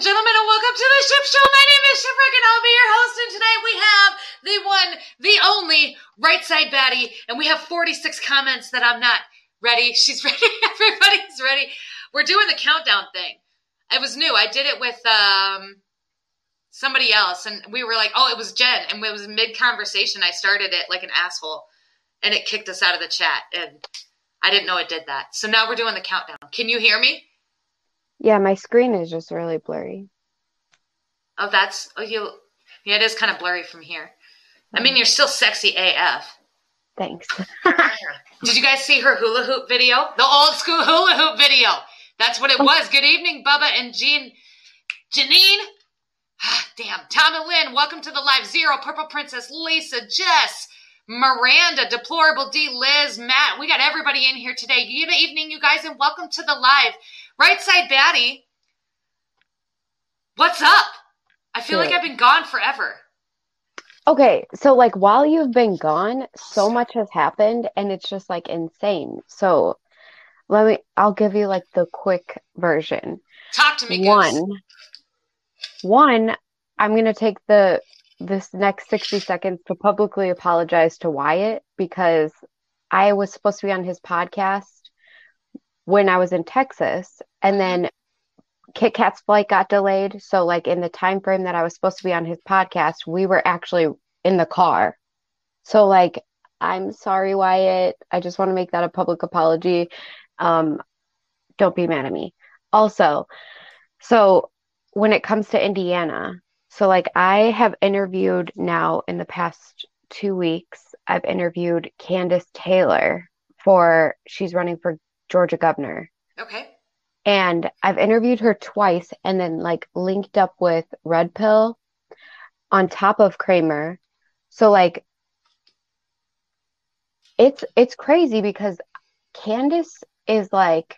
And gentlemen, and welcome to the Ship Show. My name is Shipwreck, and I'll be your host. And tonight we have the one, the only right side baddie, and we have 46 comments that I'm not ready. She's ready. Everybody's ready. We're doing the countdown thing. It was new. I did it with um, somebody else, and we were like, "Oh, it was Jen," and it was mid conversation. I started it like an asshole, and it kicked us out of the chat, and I didn't know it did that. So now we're doing the countdown. Can you hear me? Yeah, my screen is just really blurry. Oh, that's oh you. Yeah, it is kind of blurry from here. I mean, you're still sexy AF. Thanks. Did you guys see her hula hoop video? The old school hula hoop video. That's what it oh. was. Good evening, Bubba and Jean. Janine. Ah, damn. Tom and Lynn, welcome to the live. Zero, Purple Princess, Lisa, Jess, Miranda, Deplorable D, Liz, Matt. We got everybody in here today. Good evening, you guys, and welcome to the live. Right side baddie. What's up? I feel like I've been gone forever. Okay, so like while you've been gone, so much has happened and it's just like insane. So let me I'll give you like the quick version. Talk to me. One, one, I'm gonna take the this next 60 seconds to publicly apologize to Wyatt because I was supposed to be on his podcast when I was in Texas and then Kit Kat's flight got delayed. So like in the time frame that I was supposed to be on his podcast, we were actually in the car. So like I'm sorry, Wyatt. I just want to make that a public apology. Um, don't be mad at me. Also, so when it comes to Indiana, so like I have interviewed now in the past two weeks, I've interviewed Kandiss Taylor for she's running for Georgia governor. Okay. And I've interviewed her twice and then like linked up with Red Pill on top of Kramer. So like it's it's crazy because Kandiss is like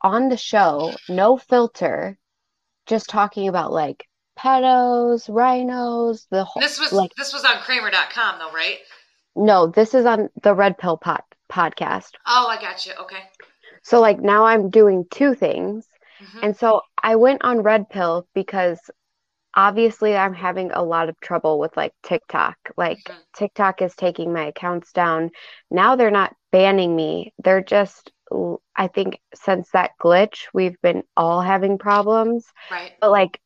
on the show, no filter, just talking about like pedos, rhinos, the whole This was like this was on Kramer.com though, right? no, this is on the Red Pill pod, podcast. Oh, I got you. Okay. So like now I'm doing two things. Mhm. And so I went on Red Pill because obviously I'm having a lot of trouble with like TikTok. Like Mhm. TikTok is taking my accounts down. Now they're not banning me. They're just I think since that glitch, we've been all having problems. Right. But like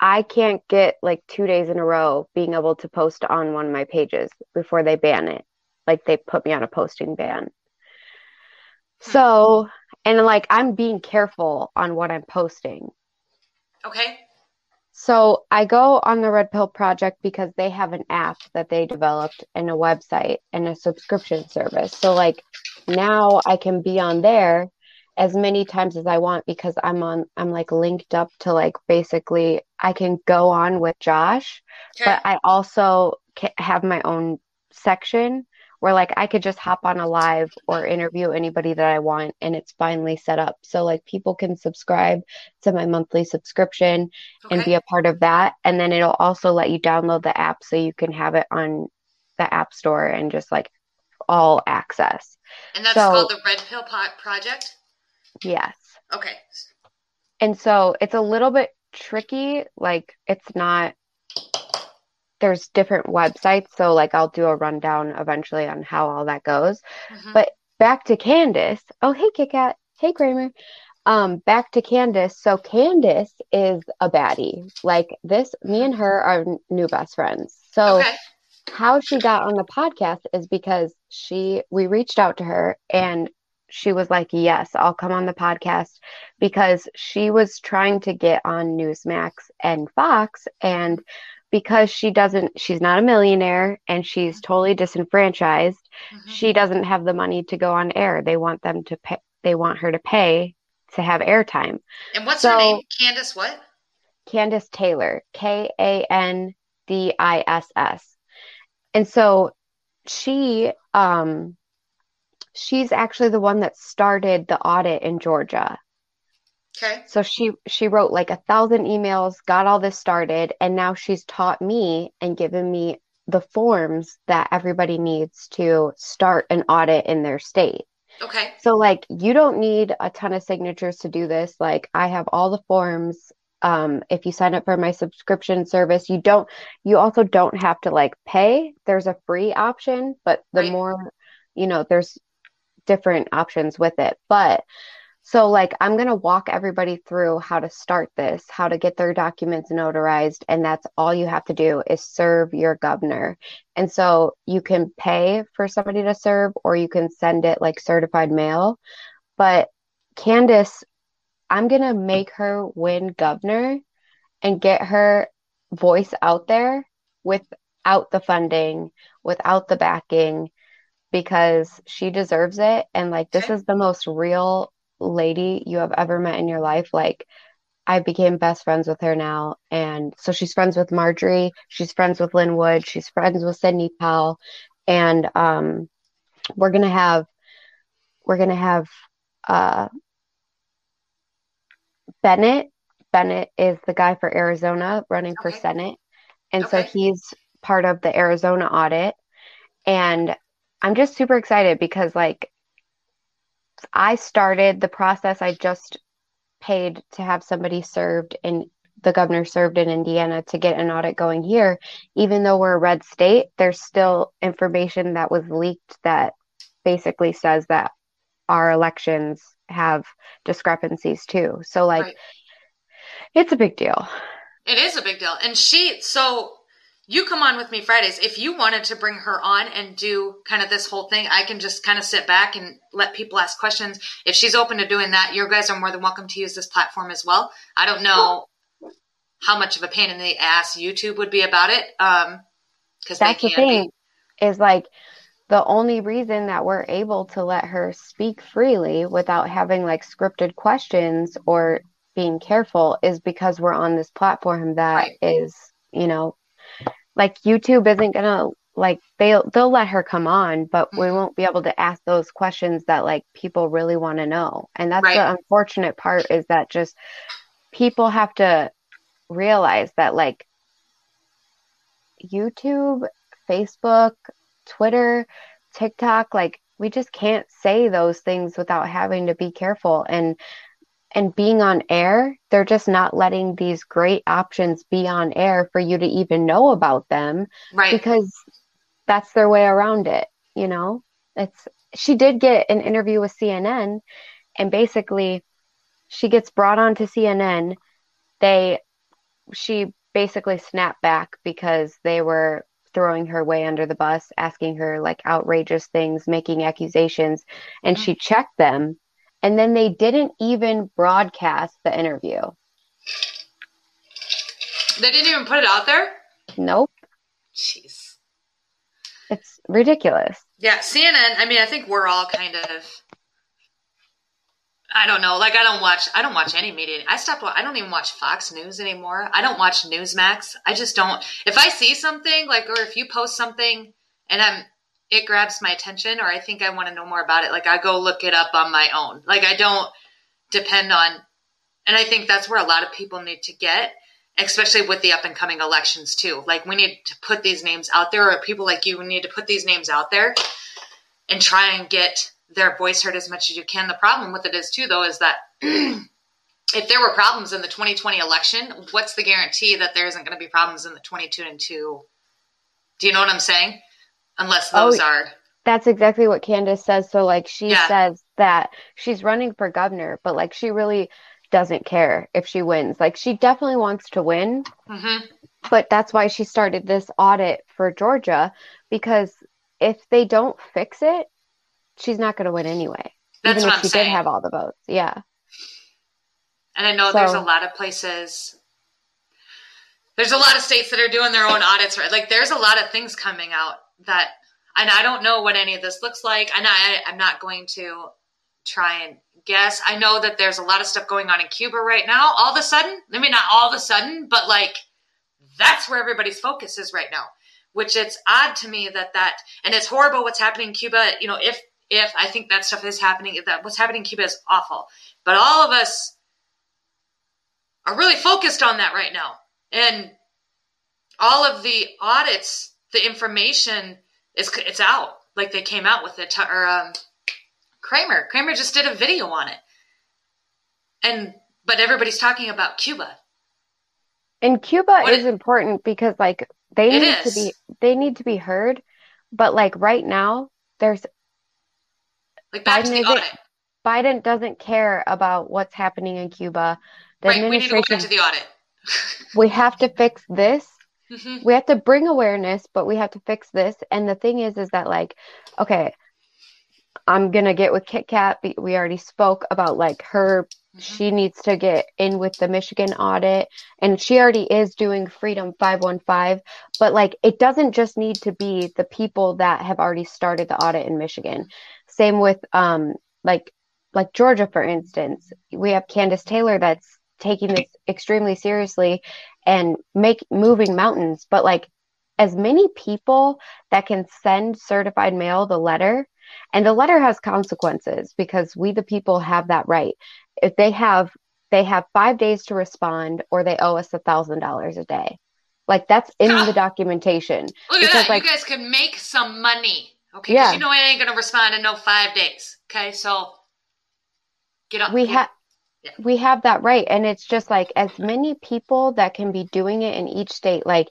I can't get like 2 days in a row being able to post on one of my pages before they ban it. Like they put me on a posting ban. So, and like I'm being careful on what I'm posting. Okay. So I go on the Red Pill Project because they have an app that they developed and a website and a subscription service. So like now I can be on there as many times as I want because I'm on I'm like linked up to like basically I can go on with Josh, Okay. but I also ca- have my own section where like I could just hop on a live or interview anybody that I want and it's finally set up. So like people can subscribe to my monthly subscription and be a part of that. And then it'll also let you download the app so you can have it on the App Store and just like all access. and that's so- called the Red Pill Pot Project. Yes. Okay. And so it's a little bit tricky. Like it's not, there's different websites. So like I'll do a rundown eventually on how all that goes. Mhm. But back to Kandiss. Oh, hey, Kit Kat. Hey, Kramer. Um, back to Kandiss. So Candace is a baddie. Like this, me and her are n- new best friends. So okay. how she got on the podcast is because she we reached out to her and she was like, "Yes, I'll come on the podcast," because she was trying to get on Newsmax and Fox and because she doesn't she's not a millionaire and she's totally disenfranchised Mhm. she doesn't have the money to go on air. They want them to pay, they want her to pay to have airtime. And what's her name? Kandiss what? Kandiss Taylor, K A N D I S S. And so she um she's actually the one that started the audit in Georgia. Okay. So she she wrote like a thousand emails, got all this started, and now she's taught me and given me the forms that everybody needs to start an audit in their state. Okay. So like you don't need a ton of signatures to do this. Like I have all the forms. Um, if you sign up for my subscription service, you don't you also don't have to like pay. There's a free option, but the Right. more you know, there's different options with it. But so, like, I'm going to walk everybody through how to start this, how to get their documents notarized. And that's all you have to do is serve your governor. And so you can pay for somebody to serve or you can send it like certified mail. But Kandiss, I'm going to make her win governor and get her voice out there without the funding, without the backing, because she deserves it. And like, this is the most real lady you have ever met in your life. Like, I became best friends with her now. And so she's friends with Marjorie. She's friends with Lin Wood. She's friends with Sidney Powell. And um, we're gonna have we're gonna have uh, Bennett. Bennett is the guy for Arizona running for Senate. And so he's part of the Arizona audit. And I'm just super excited because like I started the process. I just paid to have somebody served and the governor served in Indiana to get an audit going here. Even though we're a red state, there's still information that was leaked that basically says that our elections have discrepancies too. So like Right. it's a big deal. It is a big deal. And she, so you come on with me Fridays. If you wanted to bring her on and do kind of this whole thing, I can just kind of sit back and let people ask questions. If she's open to doing that, you guys are more than welcome to use this platform as well. I don't know how much of a pain in the ass YouTube would be about it. Um, because they That's the thing be. is like the only reason that we're able to let her speak freely without having like scripted questions or being careful is because we're on this platform that is, Right. you know, like YouTube isn't gonna like they'll they'll let her come on, but we Mhm. won't be able to ask those questions that like people really want to know. And that's the unfortunate part is that just people have to realize that like YouTube, Facebook, Twitter, TikTok, like we just can't say those things without having to be careful and and being on air, they're just not letting these great options be on air for you to even know about them Right. because that's their way around it, you know? It's she did get an interview with CNN and basically she gets brought on to CNN. They she basically snapped back because they were throwing her way under the bus, asking her like outrageous things, making accusations, and Mhm. she checked them. And then they didn't even broadcast the interview. They didn't even put it out there? Nope. Jeez. It's ridiculous. Yeah, CNN. I mean, I think we're all kind of. I don't know. Like, I don't watch. I don't watch any media. I stopped. I don't even watch Fox News anymore. I don't watch Newsmax. I just don't. If I see something like, or if you post something, and I'm, it grabs my attention, or I think I want to know more about it. Like, I go look it up on my own. Like, I don't depend on. And I think that's where a lot of people need to get, especially with the up and coming elections too. Like, we need to put these names out there, or people like you need to put these names out there and try and get their voice heard as much as you can. The problem with it is too, though, is that if there were problems in the 2020 election, what's the guarantee that there isn't going to be problems in the 22 and 2? Do you know what I'm saying? Unless Oh, those are That's exactly what Kandiss says. So, like, she Yeah. says that she's running for governor, but like, she really doesn't care if she wins. Like, she definitely wants to win, hmm but that's why she started this audit for Georgia because if they don't fix it, she's not going to win anyway. That's even what if I'm she saying. did have all the votes. Yeah. And I know there's a lot of places. There's a lot of states that are doing their own audits, right? Like there's a lot of things coming out that, and I don't know what any of this looks like. And I, I'm not going to try and guess. I know that there's a lot of stuff going on in Cuba right now. All of a sudden, I mean, not all of a sudden, but like that's where everybody's focus is right now. Which it's odd to me that that, and it's horrible what's happening in Cuba. You know, if if I think that stuff is happening, that what's happening in Cuba is awful. But all of us are really focused on that right now. And all of the audits, the information is it's out. Like they came out with it, or um, Kramer. Kramer just did a video on it. And but everybody's talking about Cuba. And Cuba What is it- important because like they need to be they need to be heard. But like right now, there's Like back to Biden audit. Biden doesn't care about what's happening in Cuba. The Right, we need to go back to the audit. we have to fix this. Mhm. We have to bring awareness, but we have to fix this. And the thing is, is that like, okay, I'm gonna get with Kit Kat. We already spoke about like her Mhm. she needs to get in with the Michigan audit and she already is doing Freedom 515 but like it doesn't just need to be the people that have already started the audit in Michigan same with um like like Georgia for instance we have Kandiss Taylor that's taking this extremely seriously and make moving mountains but like as many people that can send certified mail the letter and the letter has consequences because we the people have that right if they have they have five days to respond or they owe us a thousand dollars a day like that's in the documentation Look at Because, that. like- you guys can make some money. okay Yeah. you know I ain't gonna respond in no five days. Okay, so get up. we have Yeah. we have that right and it's just like as many people that can be doing it in each state like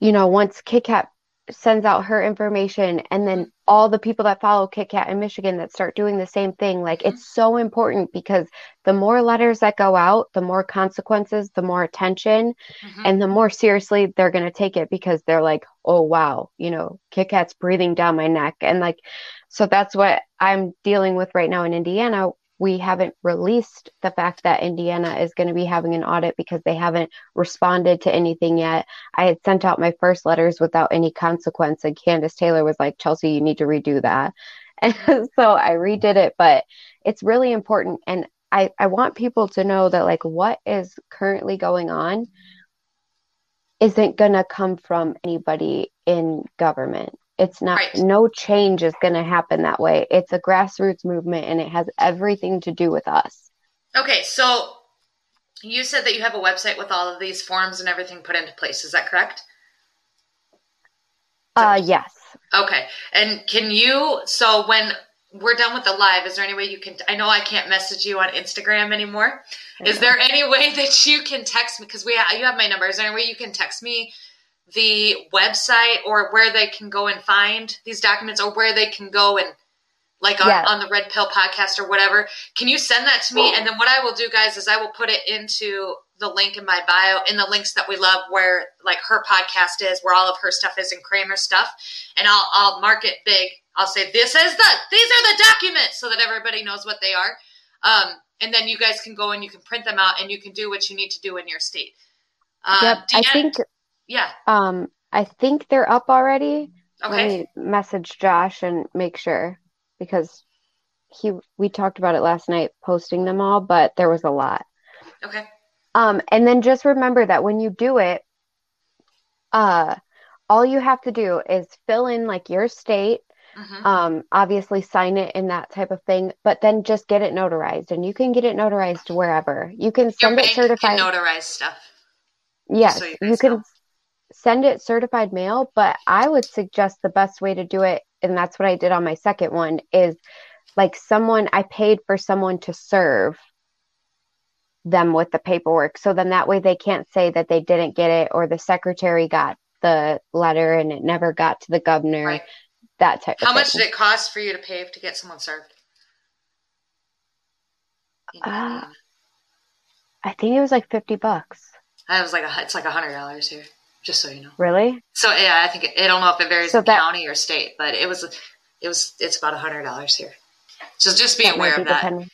you know once KitKat sends out her information and then all the people that follow KitKat in Michigan that start doing the same thing like Mm-hmm. it's so important because the more letters that go out the more consequences the more attention Mhm. and the more seriously they're going to take it because they're like oh wow you know Kit Kat's breathing down my neck and like so that's what i'm dealing with right now in indiana we haven't released the fact that indiana is going to be having an audit because they haven't responded to anything yet i had sent out my first letters without any consequence and kandiss taylor was like chelsea you need to redo that and so i redid it but it's really important and I, I want people to know that like what is currently going on isn't going to come from anybody in government. It's not, Right. no change is going to happen that way. It's a grassroots movement and it has everything to do with us. Okay, so you said that you have a website with all of these forms and everything put into place. Is that correct? Uh, yes. Okay. And can you, so when we're done with the live, is there any way you can, I know I can't message you on Instagram anymore. Is there any way that you can text me? Because we, you have my number. Is there any way you can text me the website or where they can go and find these documents or where they can go and like on, on the Red Pill podcast or whatever? Can you send that to me? And then what I will do, guys, is I will put it into the link in my bio in the links that we love where like her podcast is where all of her stuff is and Kramer stuff and I'll I'll mark it big. I'll say this is the these are the documents so that everybody knows what they are. Um, and then you guys can go and you can print them out and you can do what you need to do in your state. Uh, yep. I think, yeah. um, I think they're up already. Let Okay. me message Josh and make sure because he, we talked about it last night, posting them all, but there was a lot. Okay. Um, and then just remember that when you do it, uh, all you have to do is fill in like your state, hmm um, obviously sign it and that type of thing, but then just get it notarized. And you can get it notarized wherever. You can Your send bank it certified. can notarize stuff. Yes, so you you can know. Send it certified mail, but I would suggest the best way to do it, and that's what I did on my second one, is like someone I paid for someone to serve them with the paperwork. So then that way they can't say that they didn't get it or the secretary got the letter and it never got to the governor, Right. that type of How much thing. did it cost for you to pay to get someone served? Uh, I think it was like 50 bucks. I was like a, it's like a hundred dollars here, just so you know. Really? So yeah, I think it, I don't know if it varies So in that- county or state, but it was it was it's about a hundred dollars here. So just be aware be of that. depending.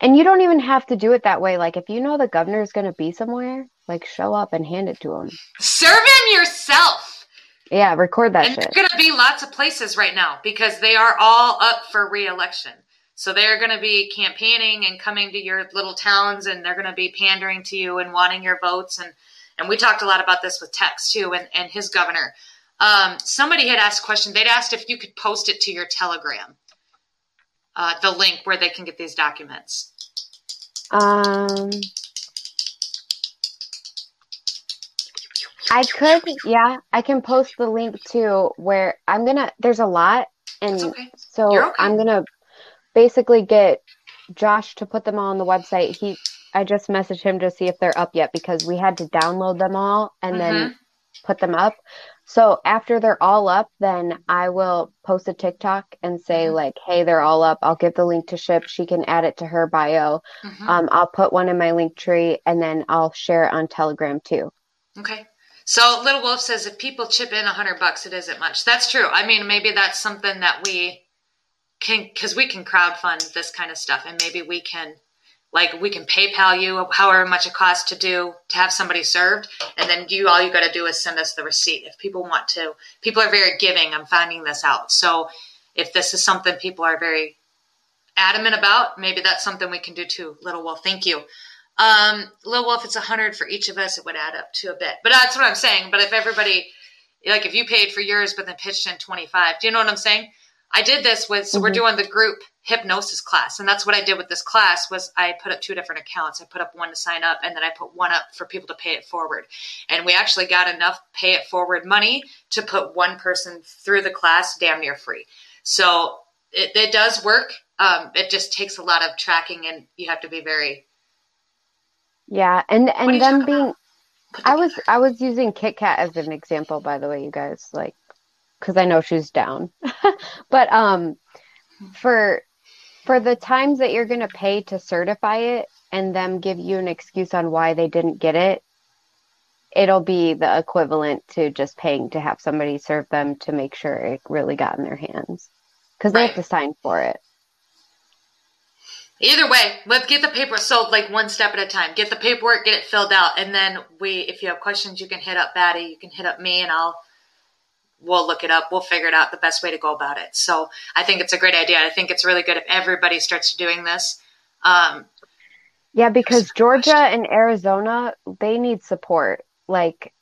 And you don't even have to do it that way. Like if you know the governor is going to be somewhere, like show up and hand it to him. Serve him yourself. Yeah, record that and shit. there's going to be lots of places right now because they are all up for reelection. So they're going to be campaigning and coming to your little towns, and they're going to be pandering to you and wanting your votes. And and we talked a lot about this with Tex too, and and his governor. Um, somebody had asked a question. They'd asked if you could post it to your Telegram, uh, the link where they can get these documents. Um, I could, yeah, I can post the link to where I'm gonna. There's a lot, and okay. so okay. I'm gonna basically get Josh to put them all on the website. He I just messaged him to see if they're up yet because we had to download them all and then Mhm. put them up. So after they're all up, then I will post a TikTok and say Mhm. like, "Hey, they're all up." I'll give the link to Ship. She can add it to her bio. Mhm. Um, I'll put one in my link tree and then I'll share it on Telegram too. Okay. So Little Wolf says if people chip in a hundred bucks, it isn't much. That's true. I mean, maybe that's something that we can, because we can crowdfund this kind of stuff, and maybe we can, like, we can PayPal you however much it costs to do to have somebody served, and then you all you got to do is send us the receipt. If people want to, people are very giving. I'm finding this out. So if this is something people are very adamant about, maybe that's something we can do too. Little Wolf, thank you. Um, Little Wolf, it's a hundred for each of us. It would add up to a bit, but that's what I'm saying. But if everybody, like, if you paid for yours but then pitched in 25, do you know what I'm saying? I did this with, so we're Mhm. doing the group hypnosis class, and that's what I did with this class. Was I put up two different accounts. I put up one to sign up, and then I put one up for people to pay it forward. And we actually got enough pay it forward money to put one person through the class damn near free. So it, it does work. Um, it just takes a lot of tracking, and you have to be very. Yeah, and and them being I was I was using KitKat as an example, by the way, you guys, like, because I know she's down. but um, for for the times that you're gonna pay to certify it, and them give you an excuse on why they didn't get it, it'll be the equivalent to just paying to have somebody serve them to make sure it really got in their hands, because they Right. have to sign for it. Either way, let's get the paper. So, like one step at a time. Get the paperwork, get it filled out, and then we. If you have questions, you can hit up Batty. You can hit up me, and I'll. We'll look it up. We'll figure it out the best way to go about it. So, I think it's a great idea. I think it's really good if everybody starts doing this. Um, Yeah, because Georgia and Arizona, they need support. Like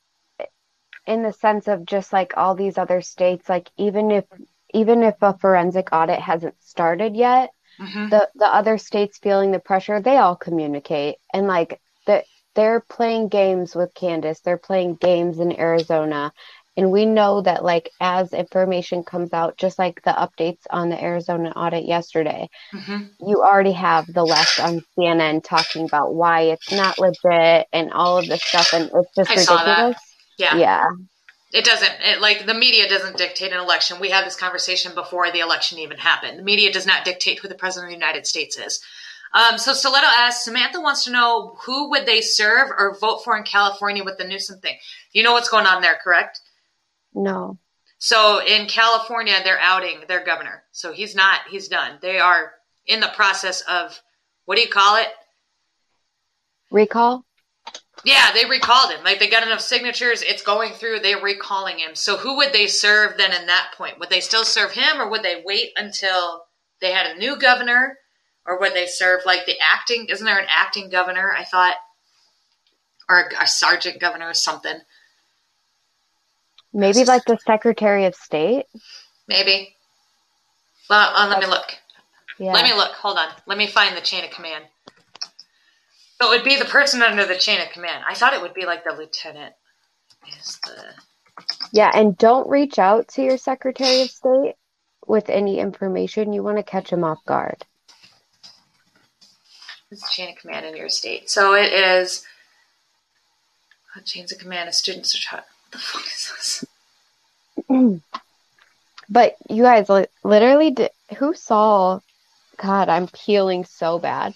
in the sense of just like all these other states, like even if even if a forensic audit hasn't started yet, mhm. the the other states feeling the pressure, they all communicate. And like the they're playing games with Kandiss, they're playing games in Arizona. And we know that like as information comes out, just like the updates on the Arizona audit yesterday, Mhm. you already have the left on CNN talking about why it's not legit and all of this stuff, and it's just I saw that. ridiculous. Yeah. Yeah, It doesn't. It, like the media doesn't dictate an election. We had this conversation before the election even happened. The media does not dictate who the president of the United States is. Um, so Stiletto asks, Samantha wants to know who would they serve or vote for in California with the Newsom thing. You know what's going on there, correct? No, So in California, they're outing their governor. So he's not. He's done. They are in the process of what do you call it? recall. Yeah, they recalled him. Like they got enough signatures, it's going through, they're recalling him. So who would they serve then in that point? Would they still serve him or would they wait until they had a new governor? Or would they serve like the acting isn't there an acting governor, I thought? Or a, a sergeant governor or something. Maybe like the Secretary of State. Maybe. Well, uh, let me look. Yeah, Let me look. Hold on. Let me find the chain of command. So it would be the person under the chain of command. I thought it would be like the lieutenant. Is the yeah, and don't reach out to your Secretary of State with any information. You want to catch him off guard. It's the chain of command in your state. So it is chains of command of students are taught. The fuck is this? But you guys li- literally did, who saw God, I'm peeling so bad.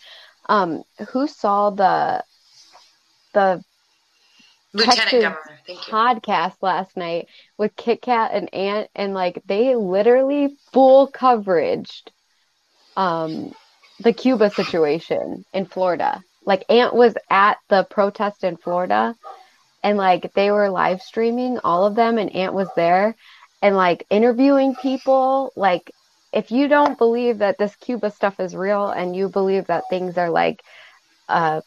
Um, who saw the the Lieutenant governor. Thank you. podcast last night with Kit Kat and Ant, and like they literally full coveraged um the Cuba situation in Florida. Like Ant was at the protest in Florida and like they were live streaming all of them and Ant was there and like interviewing people like if you don't believe that this Cuba stuff is real and you believe that things are like uh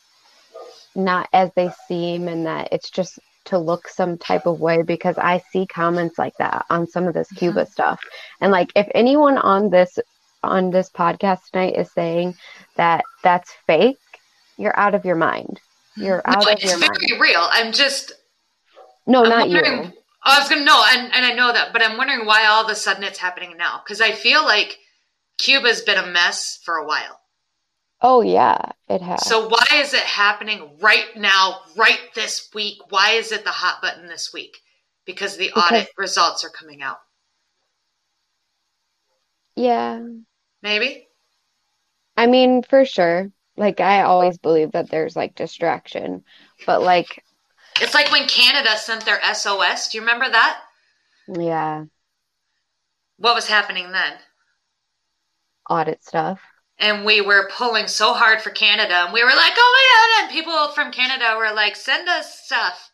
not as they seem and that it's just to look some type of way because I see comments like that on some of this Cuba stuff. And like if anyone on this on this podcast tonight is saying that that's fake, you're out of your mind. You're out No, of it's your mind. very real. I'm just No, I'm not you. I was gonna know, and, and I know that, but I'm wondering why all of a sudden it's happening now. Because I feel like Cuba's been a mess for a while. Oh yeah, it has. So why is it happening right now, right this week? Why is it the hot button this week? Because the Because- audit results are coming out. yeah. Maybe? I mean, for sure. Like I always believe that there's like distraction, but like It's like when Canada sent their SOS. Do you remember that? yeah, What was happening then? audit stuff. And we were pulling so hard for Canada, and we were like, oh my god, and people from Canada were like, send us stuff.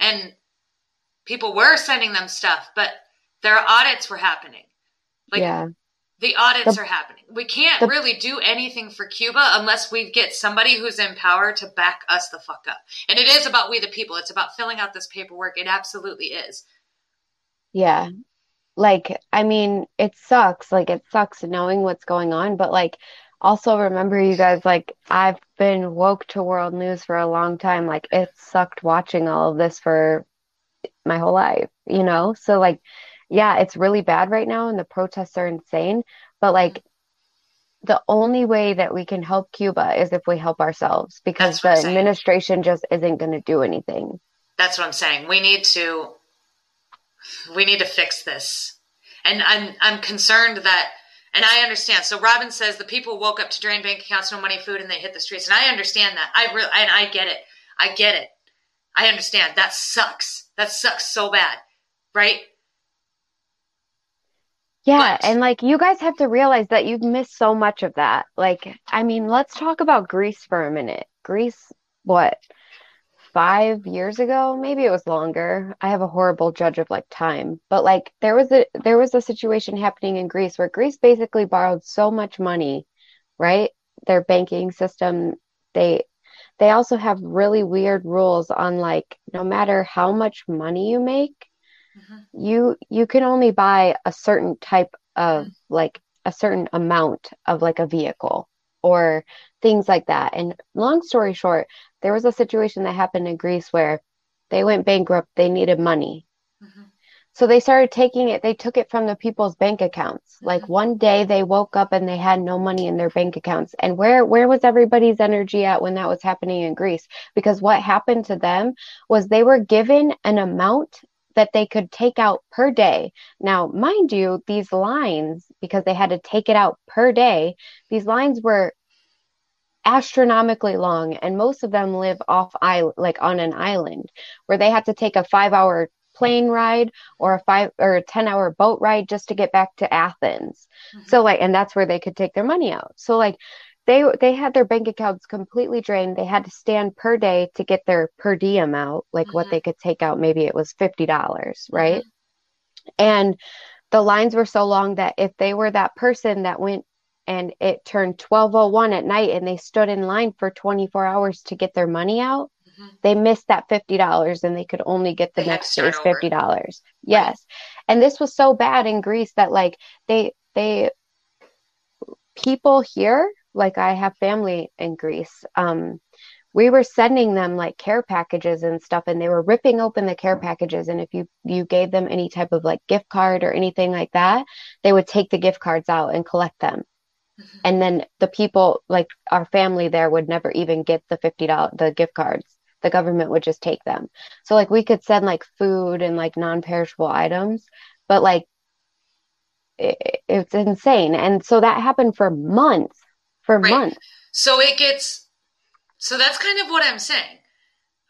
And people were sending them stuff, but their audits were happening. Like yeah. The audits The- are happening. We can't the- really do anything for Cuba unless we get somebody who's in power to back us the fuck up. And it is about we the people. It's about filling out this paperwork. It absolutely is. Yeah. Like, I mean, it sucks. Like, it sucks knowing what's going on, but like, also remember, you guys, like, I've been woke to world news for a long time. Like, it sucked watching all of this for my whole life, you know? So, like, yeah, it's really bad right now, and the protests are insane, but like, mm-hmm. the only way that we can help Cuba is if we help ourselves because That's what I'm the administration just isn't going to do anything. That's what I'm saying. We need to we need to fix this. And I'm I'm concerned that and I understand. So Robin says the people woke up to drain bank accounts, no money, food, and they hit the streets. And I understand that. I really and I get it. I get it. I understand. That sucks. That sucks so bad. Right? Yeah, But- and like you guys have to realize that you've missed so much of that. Like, I mean, let's talk about Greece for a minute. Greece, what, five years ago? Maybe it was longer. I have a horrible judge of like time, but like there was a there was a situation happening in Greece where Greece basically borrowed so much money, right? Their banking system, they they also have really weird rules on like no matter how much money you make Mhm. you you can only buy a certain type of like a certain amount of like a vehicle or things like that. And long story short, there was a situation that happened in Greece where they went bankrupt, they needed money. Mhm. So they started taking it, they took it from the people's bank accounts. Like one day they woke up and they had no money in their bank accounts. And where where was everybody's energy at when that was happening in Greece? Because what happened to them was they were given an amount that they could take out per day. Now, mind you, these lines, because they had to take it out per day, these lines were astronomically long, and most of them live off island, like on an island, where they had to take a five-hour plane ride or a five or a 10-hour boat ride just to get back to Athens. Mm-hmm. So like, and that's where they could take their money out. So like, they they had their bank accounts completely drained. They had to stand per day to get their per diem out, like what Mhm. they could take out. Maybe it was fifty dollars, right? And the lines were so long that if they were that person that went and it turned 1201 at night and they stood in line for 24 hours to get their money out, Mhm. they missed that $50 and they could only get the They next day's $50. Yes. And this was so bad in Greece that like they they people here, like I have family in Greece, um we were sending them like care packages and stuff and they were ripping open the care packages and if you you gave them any type of like gift card or anything like that they would take the gift cards out and collect them. Mhm. and then the people like our family there would never even get the $50 the gift cards. The government would just take them. So like we could send like food and like non-perishable items but like it, it's insane. And so that happened for months for Right. months So it gets. So that's kind of what I'm saying.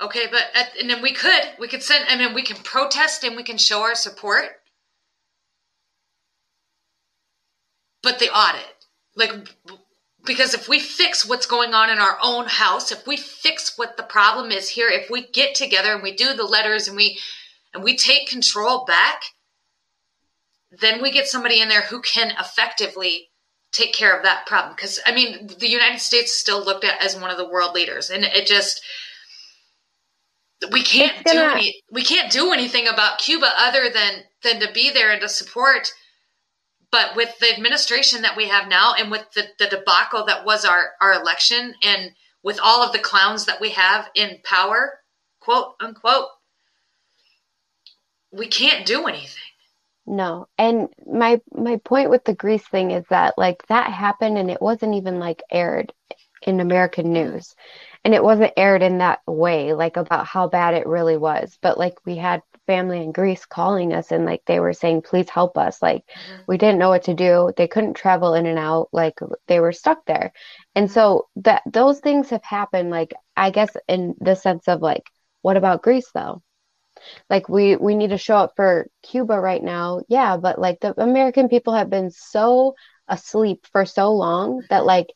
Okay, but at, and then we could we could send. I mean, we can protest and we can show our support. But the audit, like, because if we fix what's going on in our own house, if we fix what the problem is here, if we get together and we do the letters and we and we take control back, then we get somebody in there who can effectively take care of that problem. Because i mean the united states is still looked at as one of the world leaders and it just we can't do any we can't do anything about cuba other than than to be there and to support. But with the administration that we have now and with the, the debacle that was our our election and with all of the clowns that we have in power quote unquote we can't do anything No. And my my point with the Greece thing is that like that happened and it wasn't even like aired in American news. And it wasn't aired in that way, like about how bad it really was. But like we had family in Greece calling us and like they were saying, please help us. Like mm-hmm. we didn't know what to do. They couldn't travel in and out. Like they were stuck there. And so that those things have happened, like I guess in the sense of like, what about Greece though? Like we we need to show up for Cuba right now. Yeah, but like the American people have been so asleep for so long that like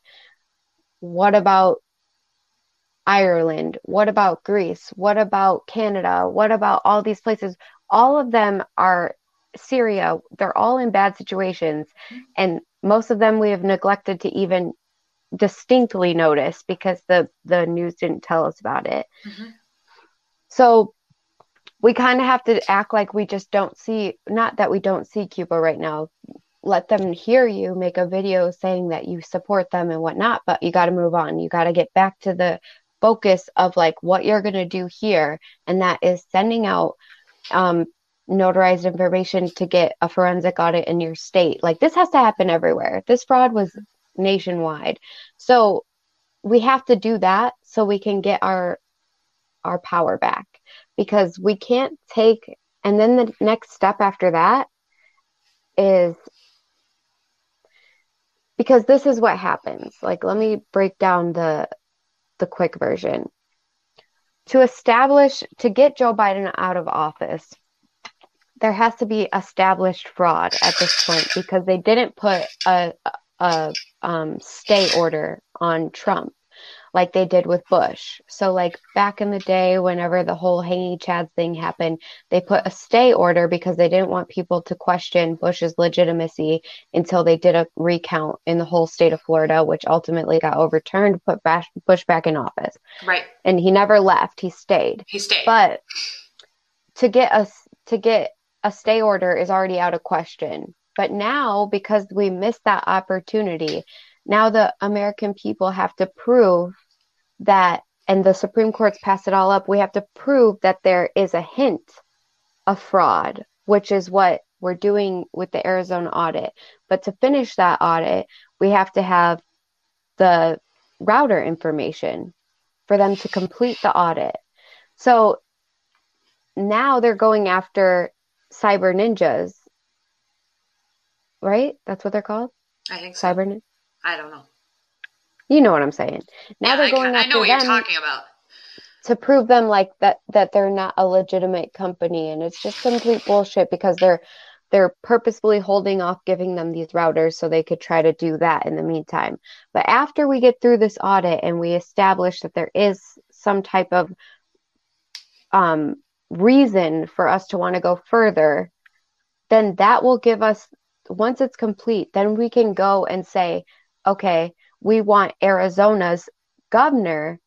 what about Ireland? What about Greece? What about Canada? What about all these places? All of them are Syria. They're all in bad situations. And most of them we have neglected to even distinctly notice because the, the news didn't tell us about it. Mm-hmm. So we kind of have to act like we just don't see, not that we don't see Cuba right now. Let them hear you make a video saying that you support them and whatnot, but you got to move on. You got to get back to the focus of like what you're going to do here and that is sending out um, notarized information to get a forensic audit in your state like this has to happen everywhere this fraud was nationwide so we have to do that so we can get our our power back because we can't take and then the next step after that is because this is what happens like let me break down the the quick version. To establish, to get Joe Biden out of office, there has to be established fraud at this point because they didn't put a, a um, stay order on Trump like they did with Bush. So, like back in the day, whenever the whole hanging Chad thing happened, they put a stay order because they didn't want people to question Bush's legitimacy until they did a recount in the whole state of Florida, which ultimately got overturned, put Bush back in office. Right. And he never left; he stayed. He stayed. But to get us to get a stay order is already out of question. But now, because we missed that opportunity, now the American people have to prove that, and the Supreme Court's passed it all up, we have to prove that there is a hint of fraud, which is what we're doing with the Arizona audit. But to finish that audit, we have to have the router information for them to complete the audit. So now they're going after cyber ninjas, right? That's what they're called? I think so. Cyber I don't know. You know what I'm saying. Now yeah, they're going I, after I know what them you're talking about. To prove them like that that they're not a legitimate company and it's just complete bullshit because they're they're purposefully holding off giving them these routers so they could try to do that in the meantime. But after we get through this audit and we establish that there is some type of um, reason for us to want to go further, then that will give us, once it's complete, then we can go and say, okay, we want Arizona's governor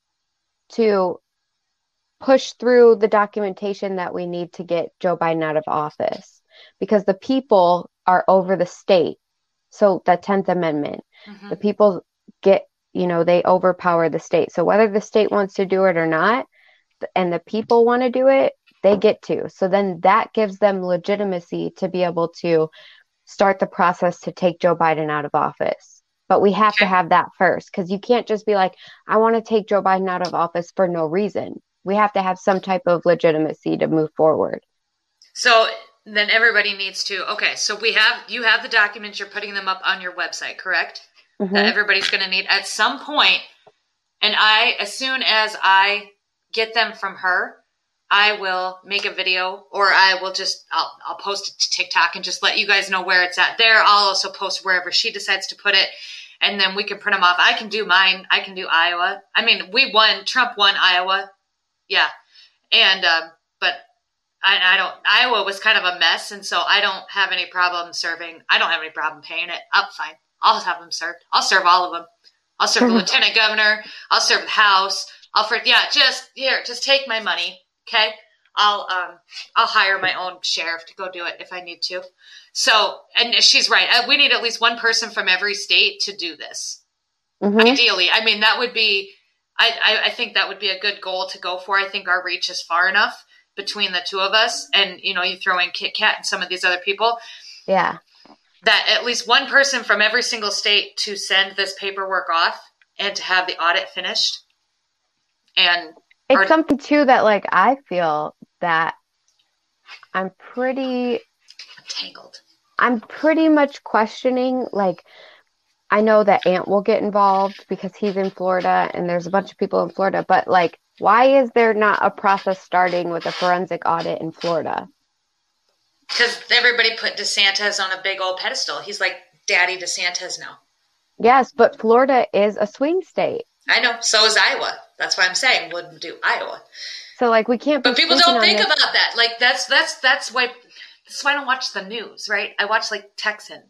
to push through the documentation that we need to get Joe Biden out of office because the people are over the state. So the 10th Amendment, mm-hmm. the people get, you know, they overpower the state. So whether the state wants to do it or not, and the people want to do it, they get to. So then that gives them legitimacy to be able to start the process to take Joe Biden out of office. But we have to have that first because you can't just be like, I want to take Joe Biden out of office for no reason. We have to have some type of legitimacy to move forward. So then everybody needs to, okay, so we have, you have the documents, you're putting them up on your website, correct? Mm-hmm. That everybody's going to need at some point. point, And I, as soon as I get them from her, I will make a video or I will just I'll, I'll post it to TikTok and just let you guys know where it's at there. I'll also post wherever she decides to put it and then we can print them off. I can do mine. I can do Iowa. I mean, we won. Trump won Iowa. Yeah. And um, but I, I don't Iowa was kind of a mess and so I don't have any problem serving. I don't have any problem paying it. Up fine. I'll have them served. I'll serve all of them. I'll serve the lieutenant governor. I'll serve the house. I'll for yeah, just here, just take my money Okay. I'll um I'll hire my own sheriff to go do it if I need to. So, and she's right. Uh, we need at least one person from every state to do this. Mm-hmm. Ideally, I mean that would be. I, I I think that would be a good goal to go for. I think our reach is far enough between the two of us, and you know, you throw in Kit Kat and some of these other people, Yeah. that at least one person from every single state to send this paperwork off and to have the audit finished. And It's Are- something too that like I feel that I'm pretty tangled. I'm pretty much questioning like I know that Ant will get involved because he's in Florida and there's a bunch of people in Florida, but like why is there not a process starting with a forensic audit in Florida? Because everybody put DeSantis on a big old pedestal. He's like Daddy DeSantis now. Yes, but Florida is a swing state. I know. So is Iowa. That's why I'm saying wouldn't do Iowa. So like we can't be But people don't think about that. Like that's that's that's why that's why I don't watch the news, right? I watch like Texan.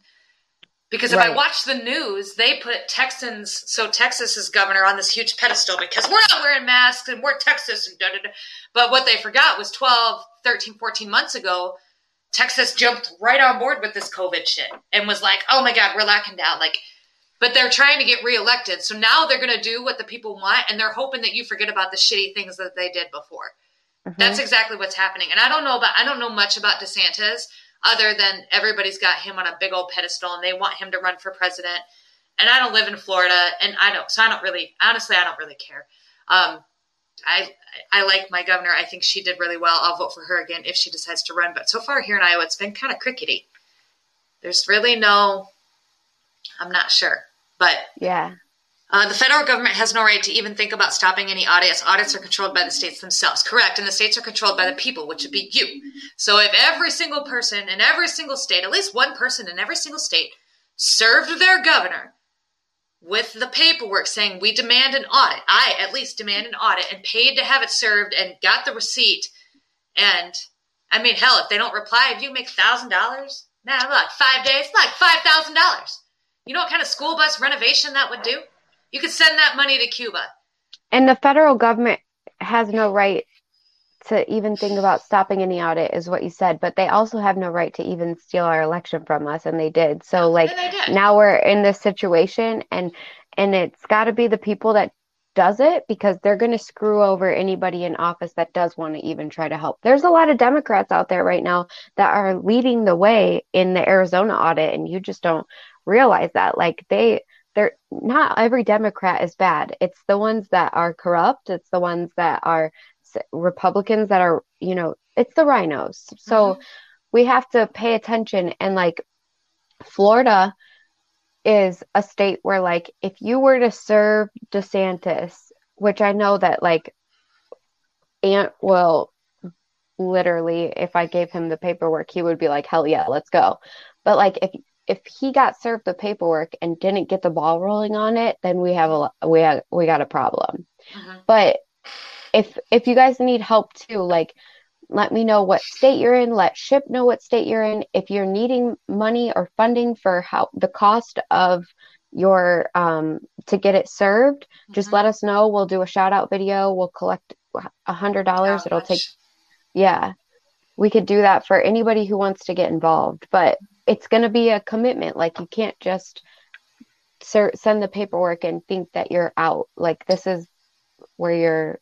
Because if I watch the news, they put Texans, so Texas is governor on this huge pedestal because we're not wearing masks and we're Texas and da da da. But what they forgot was 12, 13, 14 months ago, Texas jumped right on board with this COVID shit and was like, oh my God, we're locking down. Like, but they're trying to get reelected. So now they're going to do what the people want and they're hoping that you forget about the shitty things that they did before. Mhm. That's exactly what's happening. And I don't know about I don't know much about DeSantis other than everybody's got him on a big old pedestal and they want him to run for president. And I don't live in Florida and I don't so I don't really honestly I don't really care. Um I I like my governor. I think she did really well. I'll vote for her again if she decides to run. But so far here in Iowa, it's been kind of crickety. There's really no. I'm not sure, but yeah. uh, the federal government has no right to even think about stopping any audits. Audits are controlled by the states themselves, correct? And the states are controlled by the people, which would be you. So if every single person in every single state, at least one person in every single state, served their governor with the paperwork saying we demand an audit, I at least demand an audit, and paid to have it served and got the receipt, and I mean, hell, if they don't reply, if you make thousand dollars, man, like five days, like five thousand dollars. You know what kind of school bus renovation that would do? You could send that money to Cuba. And the federal government has no right to even think about stopping any audit, is what you said, but they also have no right to even steal our election from us, and they did. So like did. now we're in this situation and and it's got to be the people that does it because they're going to screw over anybody in office that does want to even try to help. There's a lot of Democrats out there right now that are leading the way in the Arizona audit and you just don't realize that like they they're not every Democrat is bad. It's the ones that are corrupt, it's the ones that are Republicans that are, you know, it's the rhinos. So mm-hmm. we have to pay attention and like Florida is a state where like if you were to serve DeSantis, which I know that like Ant will literally if I gave him the paperwork, he would be like, Hell yeah, let's go. But like if if he got served the paperwork and didn't get the ball rolling on it, then we have a we have we got a problem. Mhm. But if if you guys need help too, like let me know what state you're in. Let Ship know what state you're in. If you're needing money or funding for how the cost of your um to get it served, just Mhm. let us know. We'll do a shout out video. We'll collect a hundred dollars. It'll take yeah, we could do that for anybody who wants to get involved, but it's going to be a commitment. Like you can't just ser- send the paperwork and think that you're out. Like this is where you're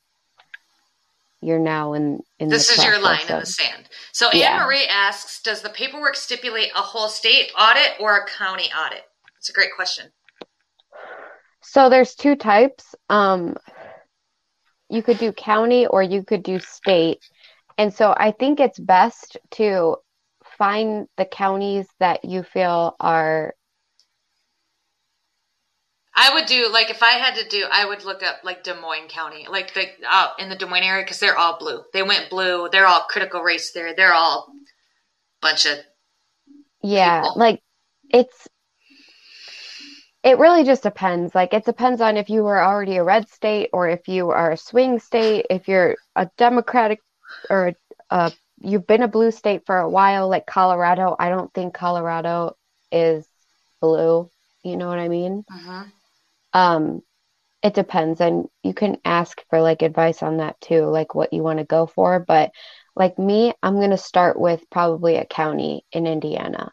you're now in in This is your line process in of- the sand. So Yeah. Anne Marie asks, does the paperwork stipulate a whole state audit or a county audit? It's a great question. So there's two types. Um, you could do county or you could do state. And so I think it's best to find the counties that you feel are I would do like if I had to do, I would look up like Des Moines County, like the uh, in the Des Moines area because they're all blue. They went blue. They're all critical race there. They're all bunch of Yeah, people. like it's it really just depends. Like it depends on if you were already a red state or if you are a swing state, if you're a democratic or a, a you've been a blue state for a while, like Colorado. I don't think Colorado is blue. You know what I mean? Um, it depends, and you can ask for like advice on that too, like what you want to go for. But like me, I'm gonna start with probably a county in Indiana.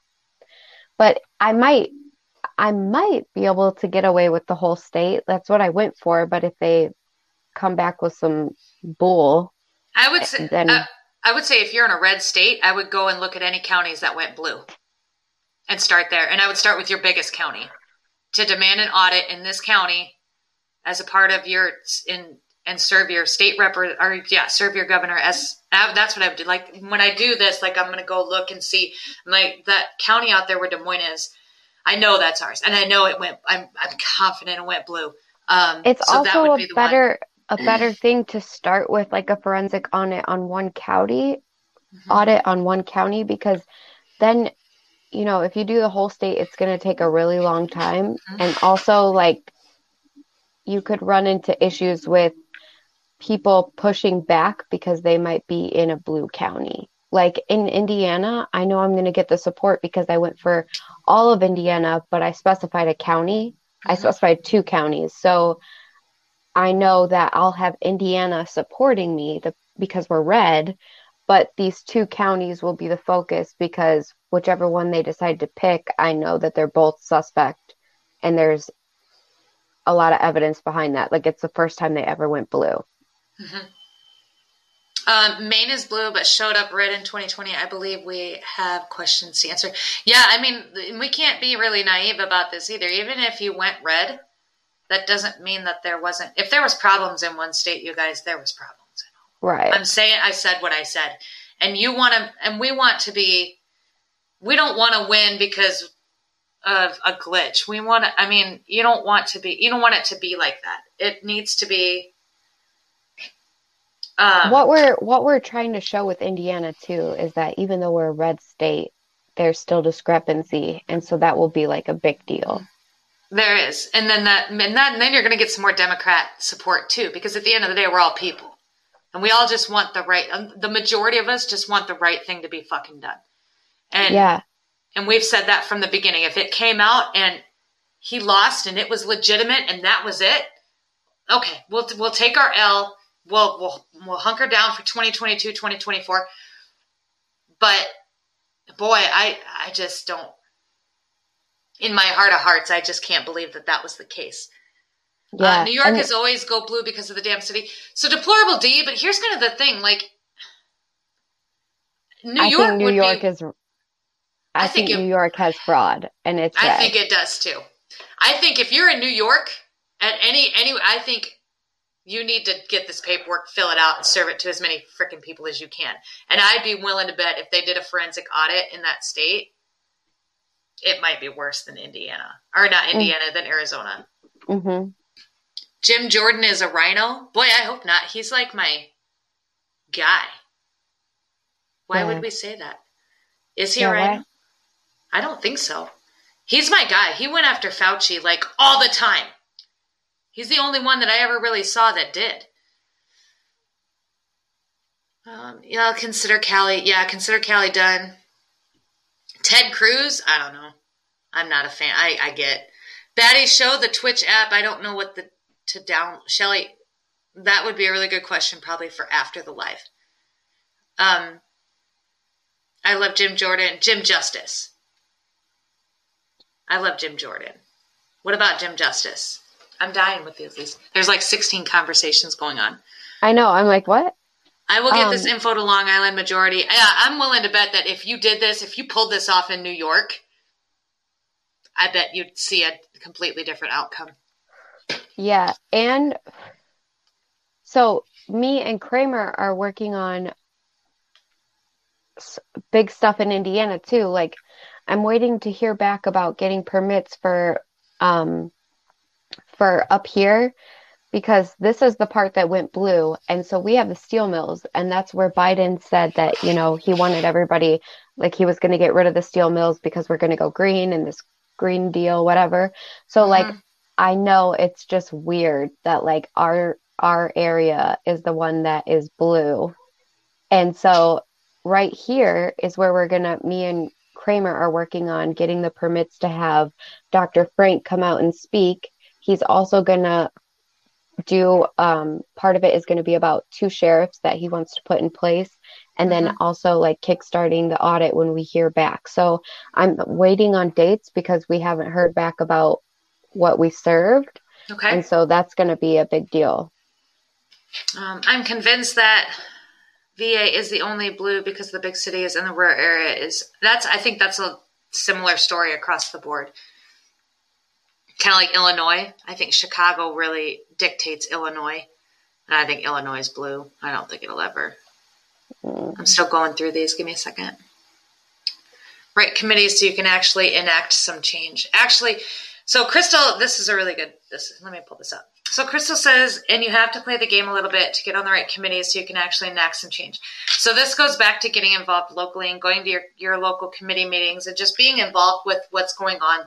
But I might, I might be able to get away with the whole state. That's what I went for. But if they come back with some bull, I would say Then- uh, I would say if you're in a red state, I would go and look at any counties that went blue and start there. And I would start with your biggest county to demand an audit in this county as a part of your in and serve your state rep or, yeah, serve your governor as that's what I would do. Like when I do this, like I'm gonna go look and see like that county out there where Des Moines is. I know that's ours, and I know it went. I'm I'm confident it went blue. Um, it's so also a better one. A better thing to start with like a forensic audit on one county mm-hmm. audit on one county because then you know if you do the whole state, it's going to take a really long time, mm-hmm. and also like you could run into issues with people pushing back because they might be in a blue county. Like in Indiana, I know I'm going to get the support because I went for all of Indiana, but I specified a county. I mm-hmm. specified two counties. So I know that I'll have Indiana supporting me the, because we're red, but these two counties will be the focus because whichever one they decide to pick, I know that they're both suspect and there's a lot of evidence behind that. Like it's the first time they ever went blue. Mm-hmm. Um, Maine is blue, but showed up red in 2020. I believe we have questions to answer. Yeah, I mean, we can't be really naive about this either. Even if you went red, that doesn't mean that there wasn't. If there was problems in one state, you guys, there was problems. Right. I'm saying I said what I said, and you want to, and we want to be. We don't want to win because of a glitch. We want to. I mean, you don't want to be. You don't want it to be like that. It needs to be um, what we're what we're trying to show with Indiana too is that even though we're a red state, there's still discrepancy, and so that will be like a big deal. There is, and then that, and, that, and then you're going to get some more Democrat support too, because at the end of the day, we're all people, and we all just want the right. Um, the majority of us just want the right thing to be fucking done, and yeah, and we've said that from the beginning. If it came out and he lost and it was legitimate and that was it, okay, we'll we'll take our L we'll we'll we'll hunker down for 2022, 2024. But boy, I I just don't. In my heart of hearts, I just can't believe that that was the case. Uh, yeah, uh, New York and- is always go blue because of the damn city. So deplorable D. But here's kind of the thing: like New I York, New York be, is. I, I think, think it, New York has fraud, and it's. I red. think it does too. I think if you're in New York at any any, I think you need to get this paperwork, fill it out, and serve it to as many freaking people as you can. And I'd be willing to bet if they did a forensic audit in that state, it might be worse than Indiana, or not mm. Indiana, mm. than Arizona. Mm-hmm. Jim Jordan is a rhino. Boy, I hope not. He's like my guy. Why yeah. would we say that? Is he yeah, a rhino? Why? I don't think so. He's my guy. He went after Fauci like all the time. He's the only one that I ever really saw that did. Um, yeah, I'll consider Cali. Yeah, consider Cali done. Ted Cruz, I don't know. I'm not a fan. I, I get Batty show the Twitch app. I don't know what the to down Shelly. That would be a really good question, probably for after the live. Um, I love Jim Jordan, Jim Justice. I love Jim Jordan. What about Jim Justice? I'm dying with these. There's like 16 conversations going on. I know. I'm like, what? I will get um, this info to Long Island majority. Yeah, I'm willing to bet that if you did this, if you pulled this off in New York, I bet you'd see a completely different outcome. Yeah, and so me and Kramer are working on big stuff in Indiana too. Like I'm waiting to hear back about getting permits for um for up here because this is the part that went blue. And so we have the steel mills. And that's where Biden said that, you know, he wanted everybody, like he was going to get rid of the steel mills because we're going to go green and this green deal, whatever. So, mm-hmm. like, I know it's just weird that, like, our, our area is the one that is blue. And so, right here is where we're going to, me and Kramer are working on getting the permits to have Dr. Frank come out and speak He's also going to do um, part of it is going to be about two sheriffs that he wants to put in place and then mm-hmm. also like kickstarting the audit when we hear back so i'm waiting on dates because we haven't heard back about what we served okay and so that's going to be a big deal um, i'm convinced that VA is the only blue because the big city is in the rural area is that's I think that's a similar story across the board. Kind of like Illinois. I think Chicago really dictates Illinois. And I think Illinois is blue. I don't think it'll ever. Mm. I'm still going through these. Give me a second. Right, committees so you can actually enact some change. Actually, so Crystal, this is a really good. This let me pull this up. So Crystal says, and you have to play the game a little bit to get on the right committees so you can actually enact some change. So this goes back to getting involved locally and going to your, your local committee meetings and just being involved with what's going on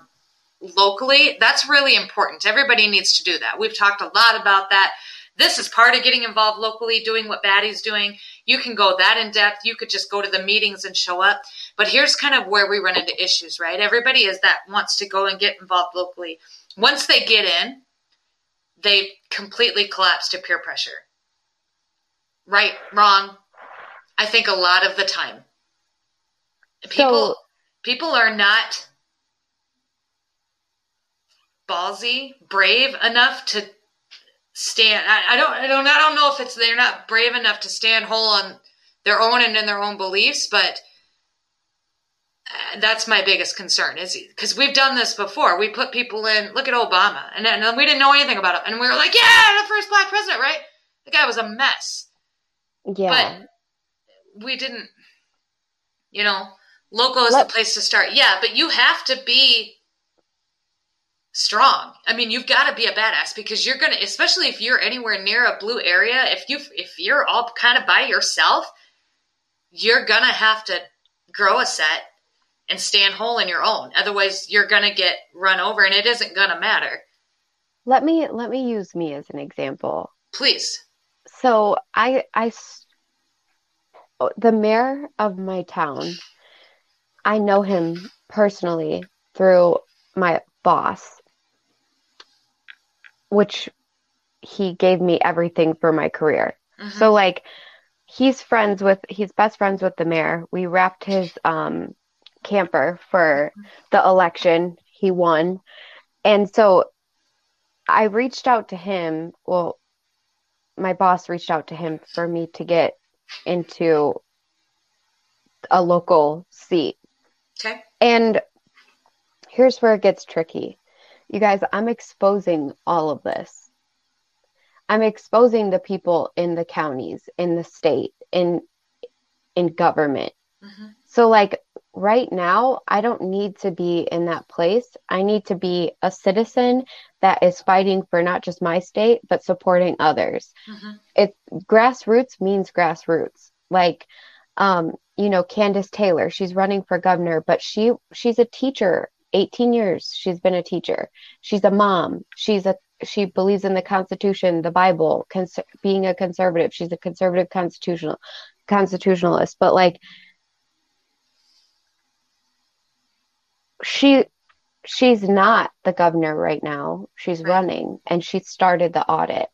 locally. That's really important. Everybody needs to do that. We've talked a lot about that. This is part of getting involved locally, doing what Batty's doing. You can go that in depth. You could just go to the meetings and show up. But here's kind of where we run into issues, right? Everybody is that wants to go and get involved locally. Once they get in, they completely collapse to peer pressure. Right, wrong. I think a lot of the time. People So- people are not ballsy, brave enough to stand I, I don't I don't I don't know if it's they're not brave enough to stand whole on their own and in their own beliefs, but uh, that's my biggest concern is because we've done this before. We put people in. Look at Obama, and then and we didn't know anything about him, and we were like, "Yeah, the first black president, right?" The guy was a mess, Yeah. but we didn't. You know, local is Let- the place to start. Yeah, but you have to be strong. I mean, you've got to be a badass because you're gonna, especially if you're anywhere near a blue area. If you if you're all kind of by yourself, you're gonna have to grow a set and stand whole in your own. Otherwise, you're gonna get run over, and it isn't gonna matter. Let me let me use me as an example. Please. So I I the mayor of my town, I know him personally through my boss, which he gave me everything for my career. Mhm. So like he's friends with he's best friends with the mayor. We wrapped his um camper for the election. He won. And so I reached out to him. Well, my boss reached out to him for me to get into a local seat. okay. And here's where it gets tricky. You guys, I'm exposing all of this. I'm exposing the people in the counties, in the state, in in government. hmm So like right now, I don't need to be in that place. I need to be a citizen that is fighting for not just my state, but supporting others. hmm It grassroots means grassroots. Like um, you know, Kandiss Taylor, she's running for governor, but she she's a teacher. 18 years she's been a teacher. She's a mom. She's a she believes in the Constitution, the Bible, cons- being a conservative. She's a conservative constitutional constitutionalist, but like she she's not the governor right now. She's running and she started the audit.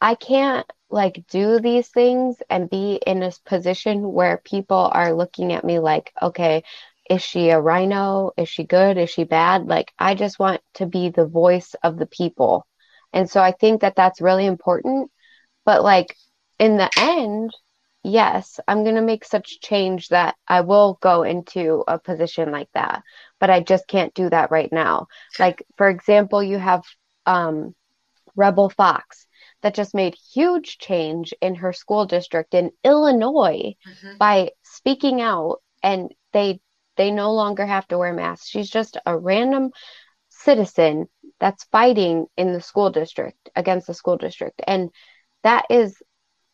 I can't like do these things and be in a position where people are looking at me like, okay, is she a rhino? Is she good? Is she bad? Like, I just want to be the voice of the people. And so I think that that's really important. But like in the end, yes, I'm going to make such change that I will go into a position like that. But I just can't do that right now. Like, for example, you have um, Rebel Fox that just made huge change in her school district in Illinois hmm by speaking out and they they no longer have to wear masks. She's just a random citizen that's fighting in the school district against the school district. And that is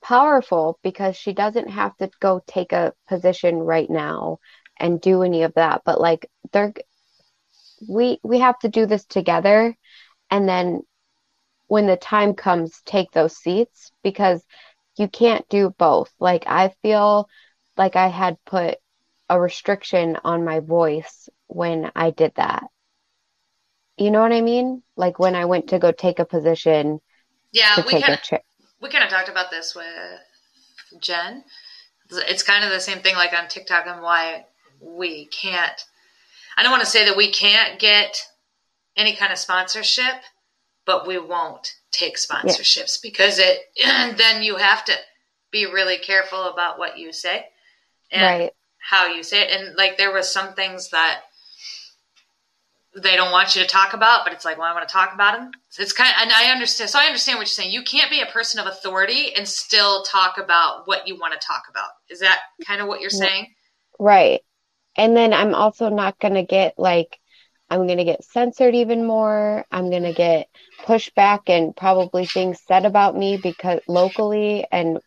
powerful because she doesn't have to go take a position right now and do any of that. But like they're we we have to do this together and then when the time comes take those seats because you can't do both. Like I feel like I had put a restriction on my voice when I did that. You know what I mean? Like when I went to go take a position Yeah, we kind of we kind of talked about this with Jen. It's kind of the same thing like on TikTok and why we can't. I don't want to say that we can't get any kind of sponsorship, but we won't take sponsorships because it then you have to be really careful about what you say and Right. How you say it. And like there was some things that they don't want you to talk about, but it's like, well, I want to talk about them. It's kind of, and I understand. So I understand what you're saying. You can't be a person of authority and still talk about what you want to talk about. Is that kind of what you're saying? Right. And then I'm also not going to get like, I'm going to get censored even more. I'm going to get pushback and probably things said about me because locally and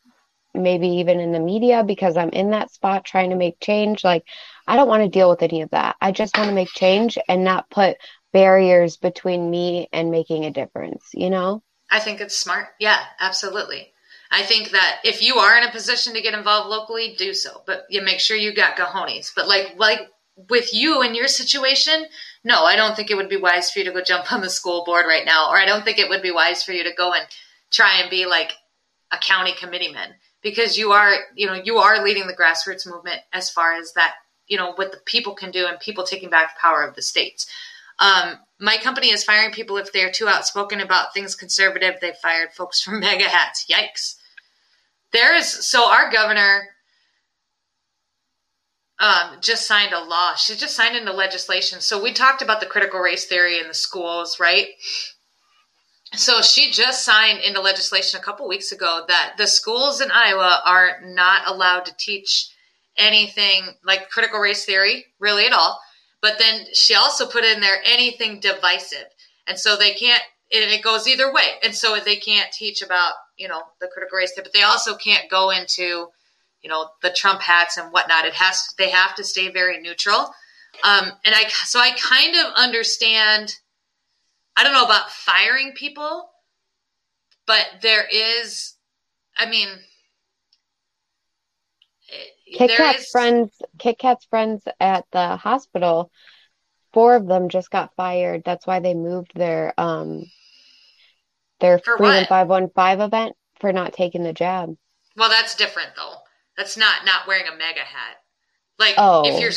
maybe even in the media because I'm in that spot trying to make change. Like, I don't want to deal with any of that. I just want to make change and not put barriers between me and making a difference, you know? I think it's smart. Yeah, absolutely. I think that if you are in a position to get involved locally, do so. But you make sure you got cojones. But like like with you and your situation, no, I don't think it would be wise for you to go jump on the school board right now, or I don't think it would be wise for you to go and try and be like a county committeeman because you are, you know, you are leading the grassroots movement as far as that, you know, what the people can do and people taking back the power of the states. Um, my company is firing people if they're too outspoken about things conservative. They fired folks from MAGA hats. Yikes. There is so our governor um, just signed a law. She just signed into legislation. So we talked about the critical race theory in the schools, right? So she just signed into legislation a couple weeks ago that the schools in Iowa are not allowed to teach anything like critical race theory, really at all. But then she also put in there anything divisive. And so they can't, and it goes either way. And so they can't teach about, you know, the critical race theory, but they also can't go into, you know, the Trump hats and whatnot. It has, they have to stay very neutral. Um, and I, so I kind of understand, I don't know about firing people, but there is, I mean, Kit there Kat's is- friends, Kit Kat's friends at the hospital, four of them just got fired. That's why they moved their um their For Freedom 515 event for not taking the jab. Well, that's different though. That's not not wearing a MAGA hat. Like Oh. if your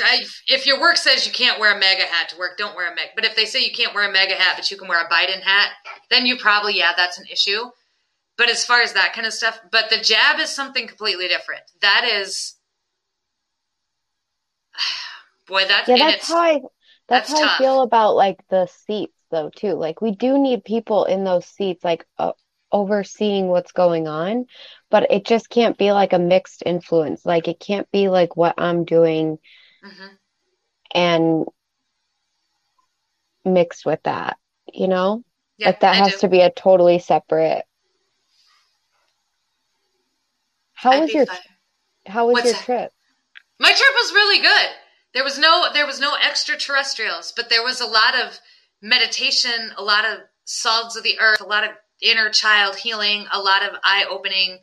if your work says you can't wear a MAGA hat to work, don't wear a MAGA. But if they say you can't wear a MAGA hat, but you can wear a Biden hat, then you probably yeah, that's an issue. But as far as that kind of stuff, but the jab is something completely different. That is, boy, that's Yeah, that's how I that's, that's how I feel about like the seats though too. Like we do need people in those seats like uh, overseeing what's going on, but it just can't be like a mixed influence. Like it can't be like what I'm doing Mhm. and mixed with that, you know? yeah, Like that I has do. to be a totally separate. How I'd was your fine. how was What's your that? trip? My trip was really good. There was no there was no extraterrestrials, but there was a lot of meditation, a lot of salts of the earth, a lot of inner child healing, a lot of eye opening.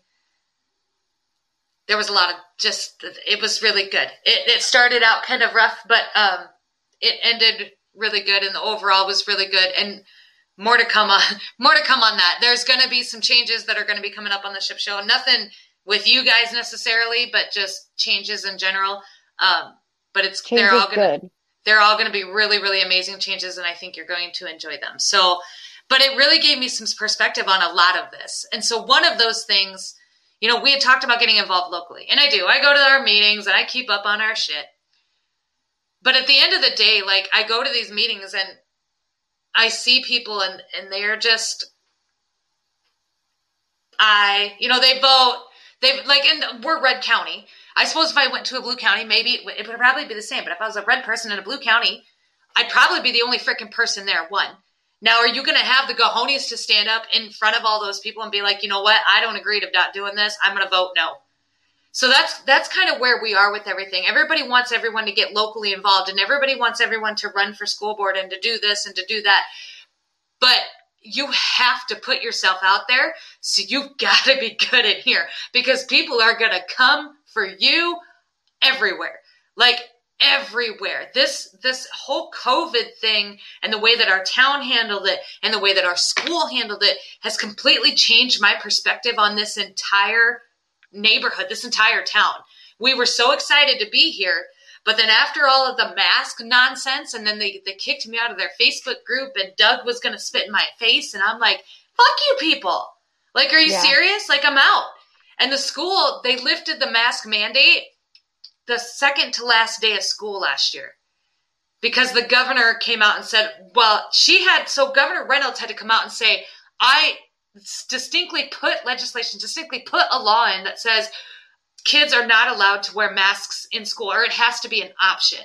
There was a lot of just it was really good. It it started out kind of rough, but um it ended really good and the overall was really good and more to come on more to come on that. There's going to be some changes that are going to be coming up on the ship show. Nothing with you guys necessarily, but just changes in general. Um, but it's Change they're all gonna good. they're all going to be really really amazing changes, and I think you're going to enjoy them. So, but it really gave me some perspective on a lot of this. And so one of those things, you know, we had talked about getting involved locally, and I do. I go to our meetings and I keep up on our shit. But at the end of the day, like I go to these meetings and I see people and and they're just I, you know, they vote. They've like, and we're red county. I suppose if I went to a blue county, maybe it would, it would probably be the same. But if I was a red person in a blue county, I'd probably be the only freaking person there. One. Now, are you going to have the cojones to stand up in front of all those people and be like, you know what? I don't agree to not doing this. I'm going to vote no. So that's that's kind of where we are with everything. Everybody wants everyone to get locally involved, and everybody wants everyone to run for school board and to do this and to do that. But you have to put yourself out there. So you've got to be good in here because people are going to come for you everywhere. Like everywhere. This this whole COVID thing and the way that our town handled it and the way that our school handled it has completely changed my perspective on this entire neighborhood, this entire town. We were so excited to be here, but then after all of the mask nonsense, and then they, they kicked me out of their Facebook group, and Doug was going to spit in my face, and I'm like, fuck you people. Like, are you Yeah. serious? Like, I'm out. And the school, they lifted the mask mandate the second to last day of school last year because the governor came out and said, well, she had, so Governor Reynolds had to come out and say, I distinctly put legislation, distinctly put a law in that says kids are not allowed to wear masks in school or it has to be an option.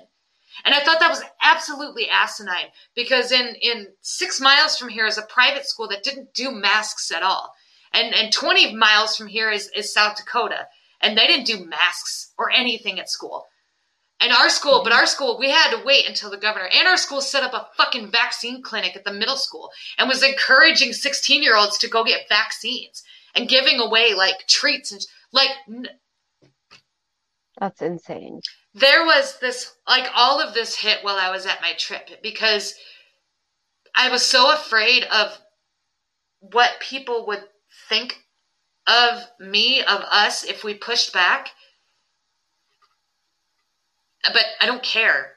And I thought that was absolutely asinine because in, in six miles from here is a private school that didn't do masks at all. And, and 20 miles from here is, is South Dakota. And they didn't do masks or anything at school. And our school, but mm-hmm. our school, we had to wait until the governor and our school set up a fucking vaccine clinic at the middle school and was encouraging 16 year olds to go get vaccines and giving away like treats and like. That's insane. There was this, like, all of this hit while I was at my trip because I was so afraid of what people would think of me, of us, if we pushed back but I don't care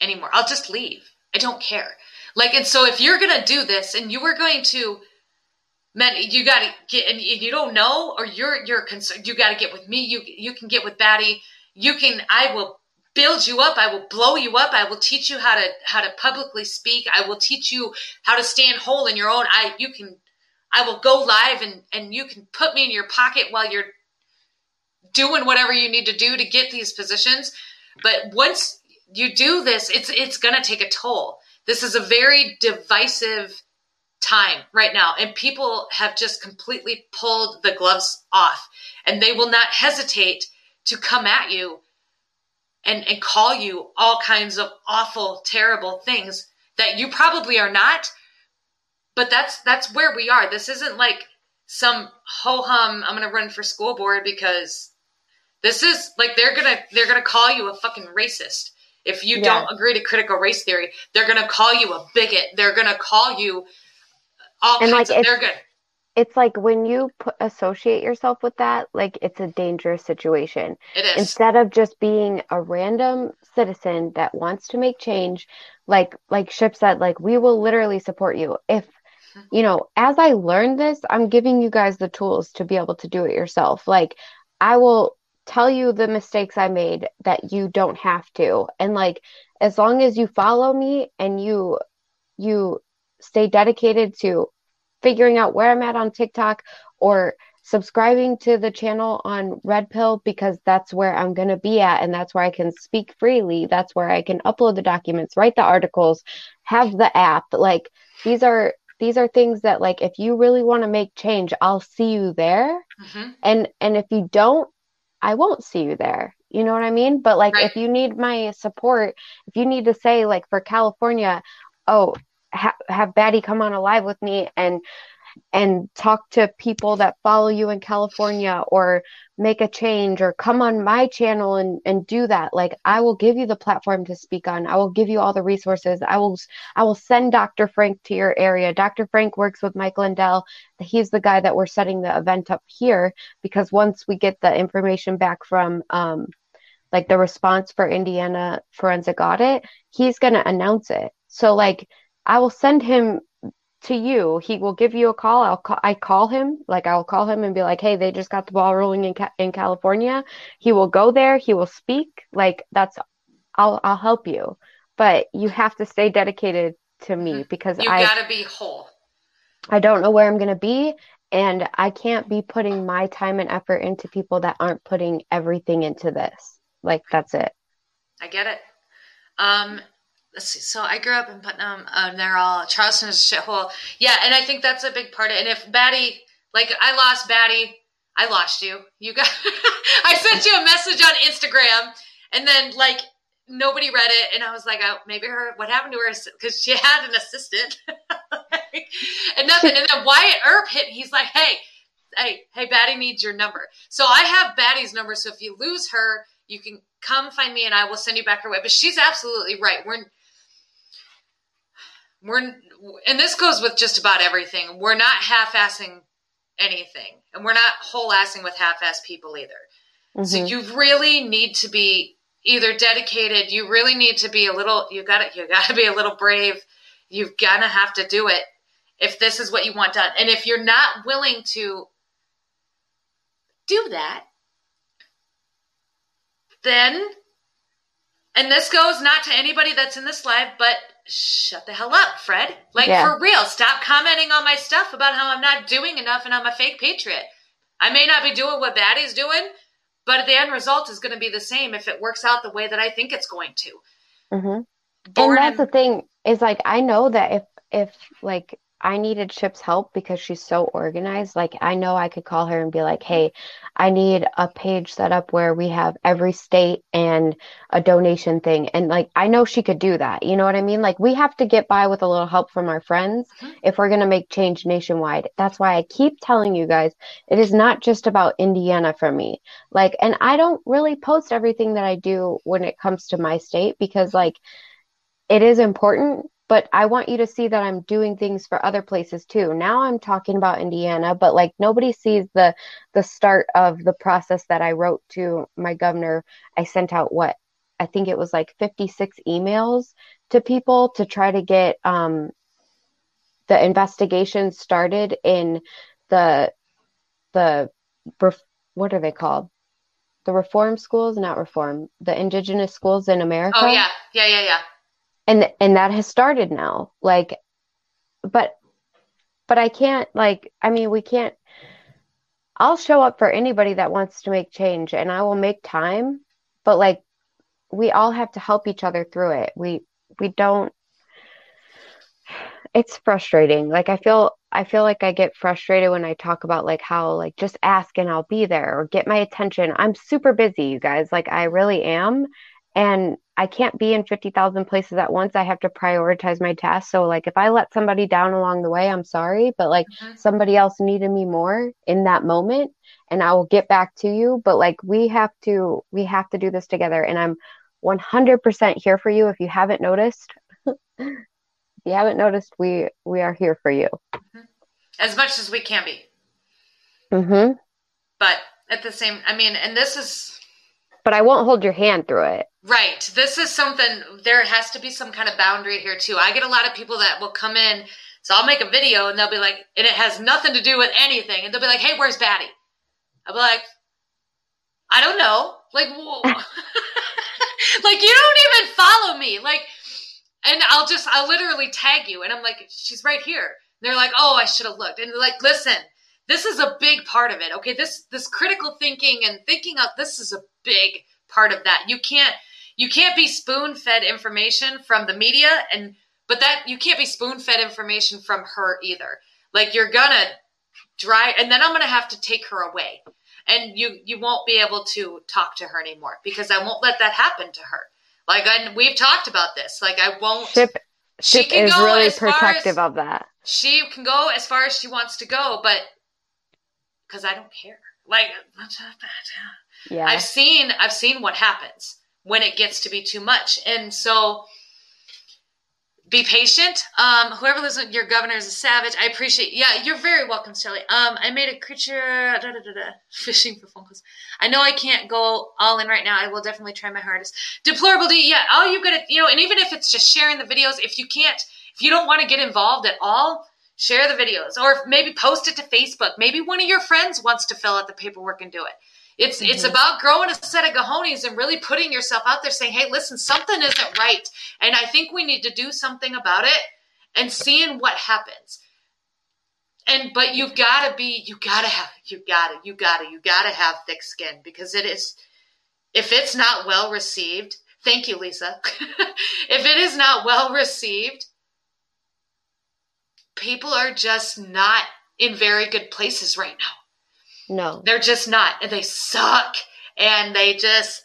anymore. I'll just leave. I don't care. Like, and so if you're gonna do this, and you were going to, man, you gotta get, and you don't know, or you're you're concerned, you gotta get with me. You you can get with Batty. You can. I will build you up. I will blow you up. I will teach you how to how to publicly speak. I will teach you how to stand whole in your own. I you can. I will go live and and you can put me in your pocket while you're doing whatever you need to do to get these positions but once you do this, it's it's going to take a toll. This is a very divisive time right now and people have just completely pulled the gloves off and they will not hesitate to come at you and and call you all kinds of awful terrible things that you probably are not but that's that's where we are this isn't like some ho hum i'm going to run for school board because this is like they're gonna they're gonna call you a fucking racist if you yeah. don't agree to critical race theory. They're gonna call you a bigot. They're gonna call you all and kinds like of. They're good. It's like when you put, associate yourself with that, like it's a dangerous situation. It is. Instead of just being a random citizen that wants to make change, like like Ship said, like we will literally support you if. You know, as I learn this, I'm giving you guys the tools to be able to do it yourself. Like I will tell you the mistakes I made that you don't have to. And like as long as you follow me and you you stay dedicated to figuring out where I'm at on TikTok or subscribing to the channel on Red Pill because that's where I'm going to be at and that's where I can speak freely. That's where I can upload the documents, write the articles, have the app. Like these are these are things that like if you really want to make change, I'll see you there. Mm-hmm. And and if you don't, I won't see you there. You know what I mean? But like, right. if you need my support, if you need to say, like, for California, oh, ha- have Batty come on a live with me and and talk to people that follow you in California or make a change or come on my channel and, and do that. Like I will give you the platform to speak on. I will give you all the resources. I will I will send Dr. Frank to your area. Dr. Frank works with Mike Lindell. He's the guy that we're setting the event up here because once we get the information back from um like the response for Indiana forensic audit, he's going to announce it. So like I will send him to you. He will give you a call. I'll call, I call him, like I'll call him and be like, "Hey, they just got the ball rolling in in California." He will go there. He will speak. Like that's, I'll I'll help you, but you have to stay dedicated to me mm-hmm. because you I gotta be whole. I don't know where I'm gonna be, and I can't be putting my time and effort into people that aren't putting everything into this. Like that's it. I get it. Um, let's see. So I grew up in Putnam, uh, and they're all Charleston is a shithole. Yeah, and I think that's a big part of it. And if Batty, like I lost Batty, I lost you. You got. I sent you a message on Instagram, and then like nobody read it, and I was like, oh, maybe her. What happened to her? Because she had an assistant, and nothing. And then Wyatt Earp hit. He's like, hey. Hey, hey, Batty needs your number. So I have Batty's number. So if you lose her, you can come find me and I will send you back her way. But she's absolutely right. We're we're and this goes with just about everything. We're not half-assing anything, and we're not whole-assing with half-ass people either. Mm-hmm. So you really need to be either dedicated. You really need to be a little. You got to You got to be a little brave. You've got to have to do it if this is what you want done. And if you're not willing to do that, then, and this goes not to anybody that's in this live, but shut the hell up, Fred. Like, Yeah. for real, stop commenting on my stuff about how I'm not doing enough and I'm a fake patriot. I may not be doing what Baddie's doing, but the end result is going to be the same if it works out the way that I think it's going to. hmm And that's the thing is like I know that if if like I needed Chip's help because she's so organized, like I know I could call her and be like, "Hey, I need a page set up where we have every state and a donation thing." And like I know she could do that. You know what I mean? Like we have to get by with a little help from our friends Mhm. if we're going to make change nationwide. That's why I keep telling you guys, it is not just about Indiana for me. Like and I don't really post everything that I do when it comes to my state because like it is important, but I want you to see that I'm doing things for other places too. Now I'm talking about Indiana, but like nobody sees the the start of the process that I wrote to my governor. I sent out what I think it was like 56 emails to people to try to get um the investigation started in the the what are they called? The reform schools, not reform, the indigenous schools in America Oh, yeah. Yeah, yeah, yeah. And and that has started now like but but I can't like I mean we can't I'll show up for anybody that wants to make change and I will make time but like we all have to help each other through it. We we don't it's frustrating. Like I feel I feel like I get frustrated when I talk about like how like just ask and I'll be there or get my attention. I'm super busy you guys. Like I really am. And I can't be in 50,000 places at once. I have to prioritize my tasks. So like if I let somebody down along the way, I'm sorry, but like Mhm. somebody else needed me more in that moment and I will get back to you, but like we have to we have to do this together and I'm 100% here for you if you haven't noticed. if you haven't noticed, we we are here for you. As much as we can be. Mhm. But at the same, I mean, and this is But I won't hold your hand through it. right. This is something, there has to be some kind of boundary here too. I get a lot of people that will come in, so I'll make a video and they'll be like, and it has nothing to do with anything. And they'll be like, hey, where's Batty? I'll be like, I don't know. Like, whoa. like you don't even follow me. Like, and I'll just, I'll literally tag you. And I'm like, she's right here. And they're like, oh, I should have looked. And they're like, listen, this is a big part of it. Okay. This, this critical thinking and thinking of this is a big part of that. You can't, you can't be spoon fed information from the media and, but that you can't be spoon fed information from her either. Like you're gonna dry, and then I'm gonna have to take her away and you you won't be able to talk to her anymore because I won't let that happen to her. Like and we've talked about this. Like I won't. Ship she Ship can is go really protective as, of that. She can go as far as she wants to go, but because I don't care. Like Yeah. I've seen I've seen what happens when it gets to be too much, and so be patient. Um, whoever lives with your governor is a savage. I appreciate. Yeah, you're very welcome, Shelly. Um, I made a creature da, da, da, fishing for phone calls. I know I can't go all in right now. I will definitely try my hardest. Deplorable D. Yeah, all you gotta you know, and even if it's just sharing the videos, if you can't, if you don't want to get involved at all, share the videos or maybe post it to Facebook. Maybe one of your friends wants to fill out the paperwork and do it. It's it's Mhm. about growing a set of cojones and really putting yourself out there saying, "Hey, listen, something isn't right." And I think we need to do something about it and seeing what happens. And but you've got to be you got to have you got to you got to you got to have thick skin because it is if it's not well received, thank you Lisa. if it is not well received, people are just not in very good places right now. no. They're just not. And they suck. And they just,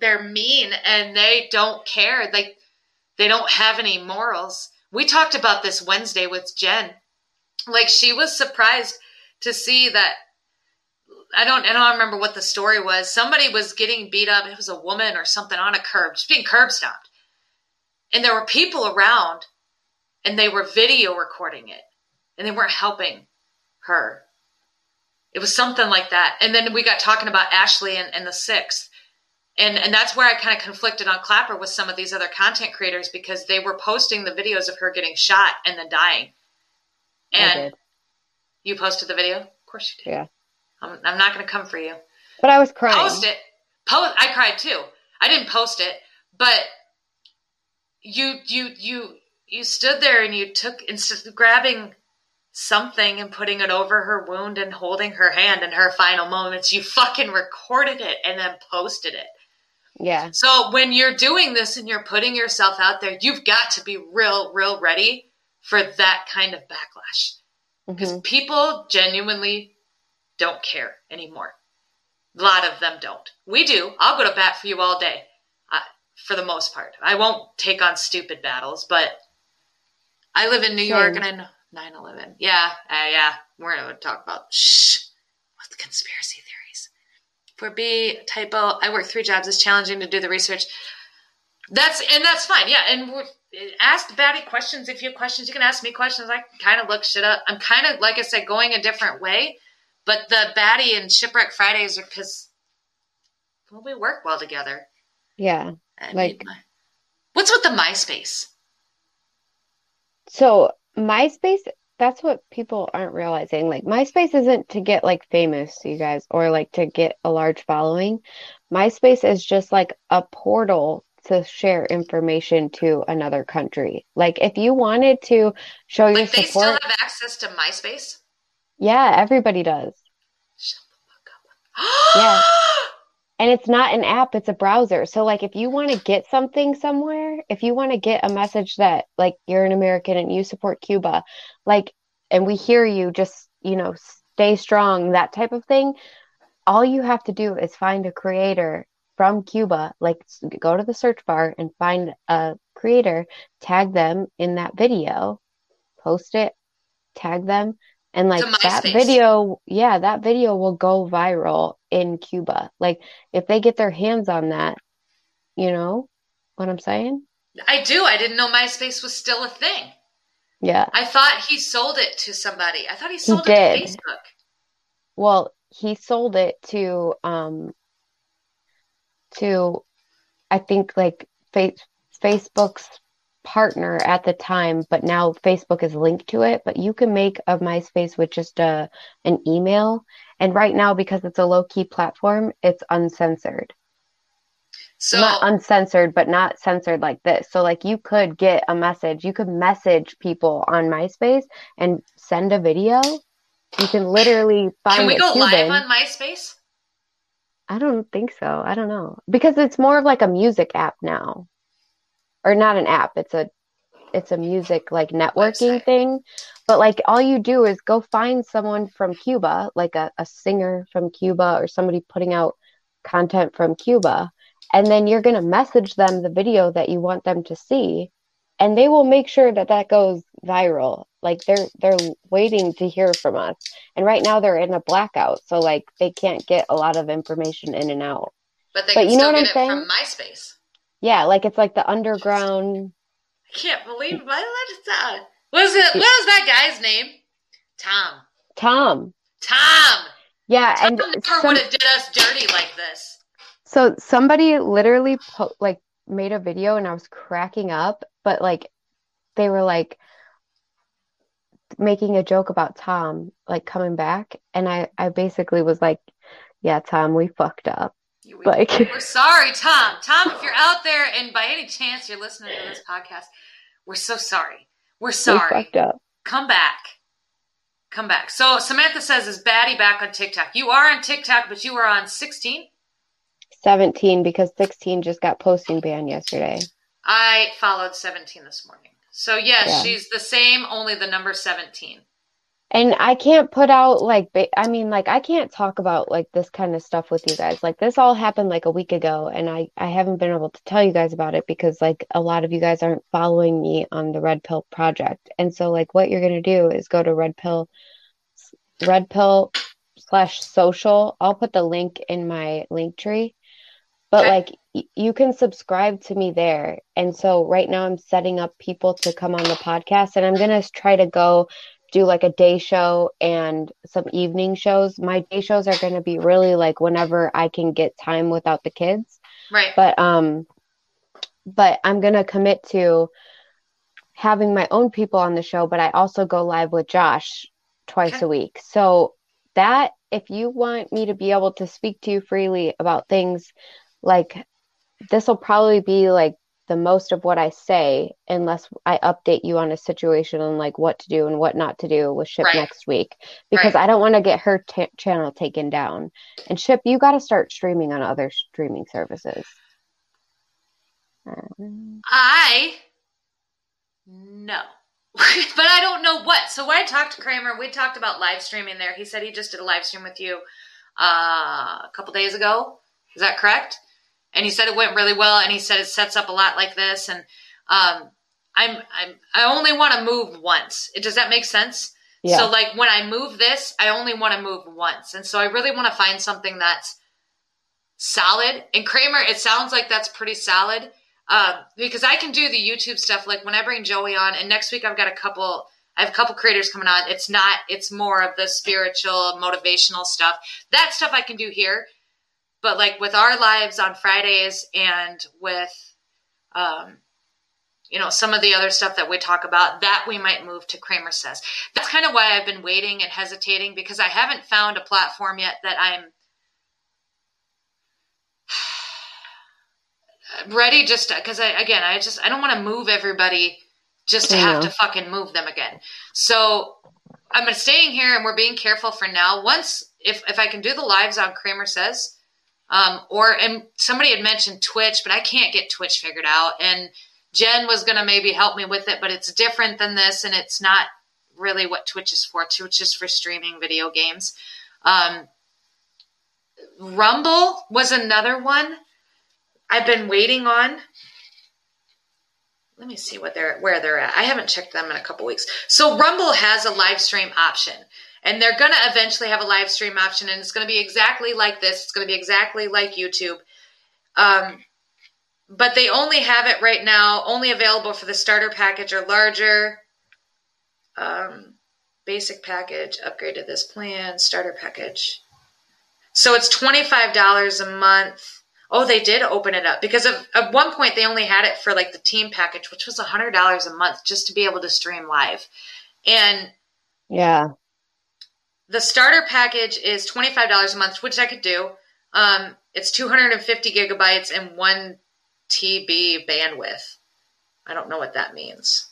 they're mean and they don't care. Like, they don't have any morals. We talked about this Wednesday with Jen. Like, she was surprised to see that. I don't, I don't remember what the story was. Somebody was getting beat up. It was a woman or something on a curb, just being curb stomped. And there were people around and they were video recording it and they weren't helping her. It was something like that. And then we got talking about Ashley and, and the sixth. And and that's where I kind of conflicted on Clapper with some of these other content creators because they were posting the videos of her getting shot and then dying. And you posted the video? Of course you did. Yeah. I'm, I'm not going to come for you. But I was crying. Post it. Post. I cried too. I didn't post it, but you you you you stood there and you took instead of grabbing something and putting it over her wound and holding her hand in her final moments, you fucking recorded it and then posted it. Yeah. So when you're doing this and you're putting yourself out there, you've got to be real, real ready for that kind of backlash because hmm people genuinely don't care anymore. A lot of them don't. We do. I'll go to bat for you all day, uh, for the most part. I won't take on stupid battles, but I live in New Same. York and I know 9 11. Yeah, uh, yeah. We're going to talk about shh, what's the conspiracy theories. For B, typo, I work three jobs. It's challenging to do the research. That's and that's fine. Yeah, and ask Batty questions if you have questions. You can ask me questions. I can kind of look shit up. I'm kind of like I said, going a different way. But the Batty and Shipwreck Fridays are because well, we work well together. Yeah. I Like- mean, what's with the MySpace? So MySpace, that's what people aren't realizing. Like MySpace isn't to get like famous, you guys, or like to get a large following. MySpace is just like a portal to share information to another country. Like if you wanted to show your Like they still have access to MySpace. yeah, everybody does. Shut the fuck up. Yeah. And it's not an app, it's a browser. So like if you want to get something somewhere, if you want to get a message that like you're an American and you support Cuba, like and we hear you just, you know, stay strong, that type of thing, all you have to do is find a creator from Cuba, like go to the search bar and find a creator, tag them in that video, post it, tag them, and like that video, yeah, that video will go viral in Cuba. Like if they get their hands on that, you know what I'm saying? I do. I didn't know MySpace was still a thing. Yeah. I thought he sold it to somebody. I thought he sold it did. to Facebook. Well, he sold it to um to I think like fa Facebook's partner at the time, but now Facebook is linked to it. But you can make a MySpace with just a an email. And right now, because it's a low key platform, it's uncensored. So Not uncensored, but not censored like this. So like you could get a message, you could message people on MySpace and send a video. You can literally find can we go live on MySpace? I don't think so. I don't know. Because it's more of like a music app now. Or not an app, it's a it's a music like networking Website. thing. But like all you do is go find someone from Cuba, like a, a singer from Cuba or somebody putting out content from Cuba, and then you're gonna message them the video that you want them to see, and they will make sure that that goes viral. Like they're they're waiting to hear from us. And right now they're in a blackout, so like they can't get a lot of information in and out. But they But can you know what get I'm it from MySpace. Yeah, like it's like the underground. I can't believe my that. What is it? What is that guy's name? Tom. Tom. Tom. Yeah, Tom and never some, would have did us dirty like this. so somebody literally po like made a video and I was cracking up, but like they were like making a joke about Tom like coming back, and I I basically was like, yeah, Tom, we fucked up. You- Like We're sorry, Tom. Tom, if you're out there and by any chance you're listening to this podcast, we're so sorry. We're we sorry. fucked up. Come back. Come back. So Samantha says, is Batty back on TikTok? You are on TikTok, but you were on 16? 17 because 16 just got posting ban yesterday. I followed 17 this morning. So yes, Yeah. she's the same, only the number 17. And I can't put out like ba- I mean like I can't talk about like this kind of stuff with you guys. Like this all happened like a week ago and I I haven't been able to tell you guys about it because like a lot of you guys aren't following me on the Red Pill project. And so like what you're going to do is go to Red Pill Red Pill slash social. I'll put the link in my link tree. But like y- you can subscribe to me there. And so right now I'm setting up people to come on the podcast and I'm going to try to go do like a day show and some evening shows. My day shows are going to be really like whenever I can get time without the kids. Right. But um but I'm going to commit to having my own people on the show, but I also go live with Josh twice Okay. a week. So that if you want me to be able to speak to you freely about things like this will probably be like the most of what I say unless I update you on a situation and like what to do and what not to do with Ship Right. next week because Right. I don't want to get her t- channel taken down. And Ship, you got to start streaming on other streaming services. Um, I know. but I don't know what. So when I talked to Kramer, we talked about live streaming there. He said he just did a live stream with you uh, a couple days ago. Is that correct? And he said it went really well, and he said it sets up a lot like this. And um, I'm I'm I only want to move once. Does that make sense? yeah. So like when I move this, I only want to move once. And so I really want to find something that's solid. And Kramer, it sounds like that's pretty solid. Uh, because I can do the YouTube stuff like when I bring Joey on and next week I've got a couple I have a couple creators coming on. It's not it's more of the spiritual motivational stuff. That stuff I can do here. But like with our lives on Fridays and with um you know, some of the other stuff that we talk about, that we might move to Kramer Says. That's kind of why I've been waiting and hesitating because I haven't found a platform yet that I'm ready just because I, again, I just, I don't want to move everybody just to have to fucking move them again. So I'm staying here and we're being careful for now. Once, if, if I can do the lives on Kramer Says, um, or, and somebody had mentioned Twitch, but I can't get Twitch figured out. And Jen was going to maybe help me with it, but it's different than this, and it's not really what Twitch is for. Twitch is for streaming video games. Um, Rumble was another one I've been waiting on. Let me see what they're where they're at. I haven't checked them in a couple weeks. So Rumble has a live stream option, and they're going to eventually have a live stream option, and it's going to be exactly like this. It's going to be exactly like YouTube. Um, but they only have it right now, only available for the starter package or larger. Um, basic package, upgrade to this plan, starter package. So it's $25 a month. Oh, they did open it up because of, at one point they only had it for like the team package, which was $100 a month just to be able to stream live. And yeah. The starter package is $25 a month, which I could do. Um, it's 250 gigabytes and one TB bandwidth. I don't know what that means.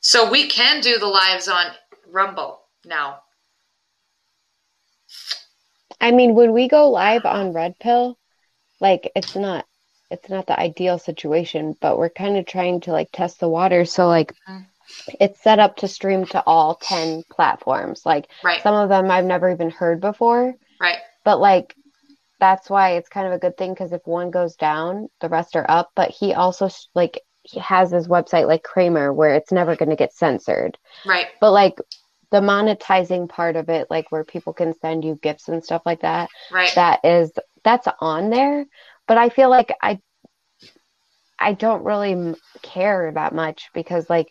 So we can do the lives on Rumble now. I mean, when we go live on Red Pill, like it's not it's not the ideal situation, but we're kind of trying to like test the water. So like Mhm. It's set up to stream to all 10 platforms. Like Right, some of them I've never even heard before, right, but like that's why it's kind of a good thing because if one goes down, the rest are up. But he also like he has his website like Kramer where it's never going to get censored. right. But like the monetizing part of it, like where people can send you gifts and stuff like that, Right. that is that's on there. But I feel like I I don't really care that much because like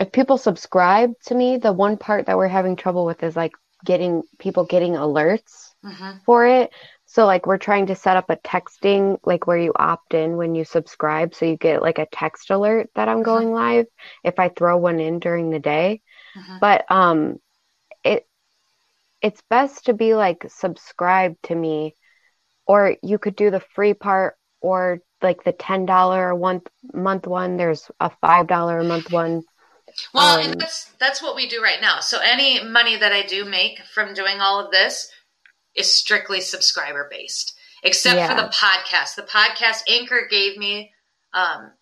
if people subscribe to me, the one part that we're having trouble with is like getting people getting alerts hmm for it. So like we're trying to set up a texting like where you opt in when you subscribe so you get like a text alert that I'm Mhm. going live if I throw one in during the day. hmm But um it it's best to be like subscribed to me or you could do the free part or like the $10 a one month one there's a $5 a month one Well, Um, and that's that's what we do right now. So any money that I do make from doing all of this is strictly subscriber based, except for the podcast. The podcast Anchor gave me, um,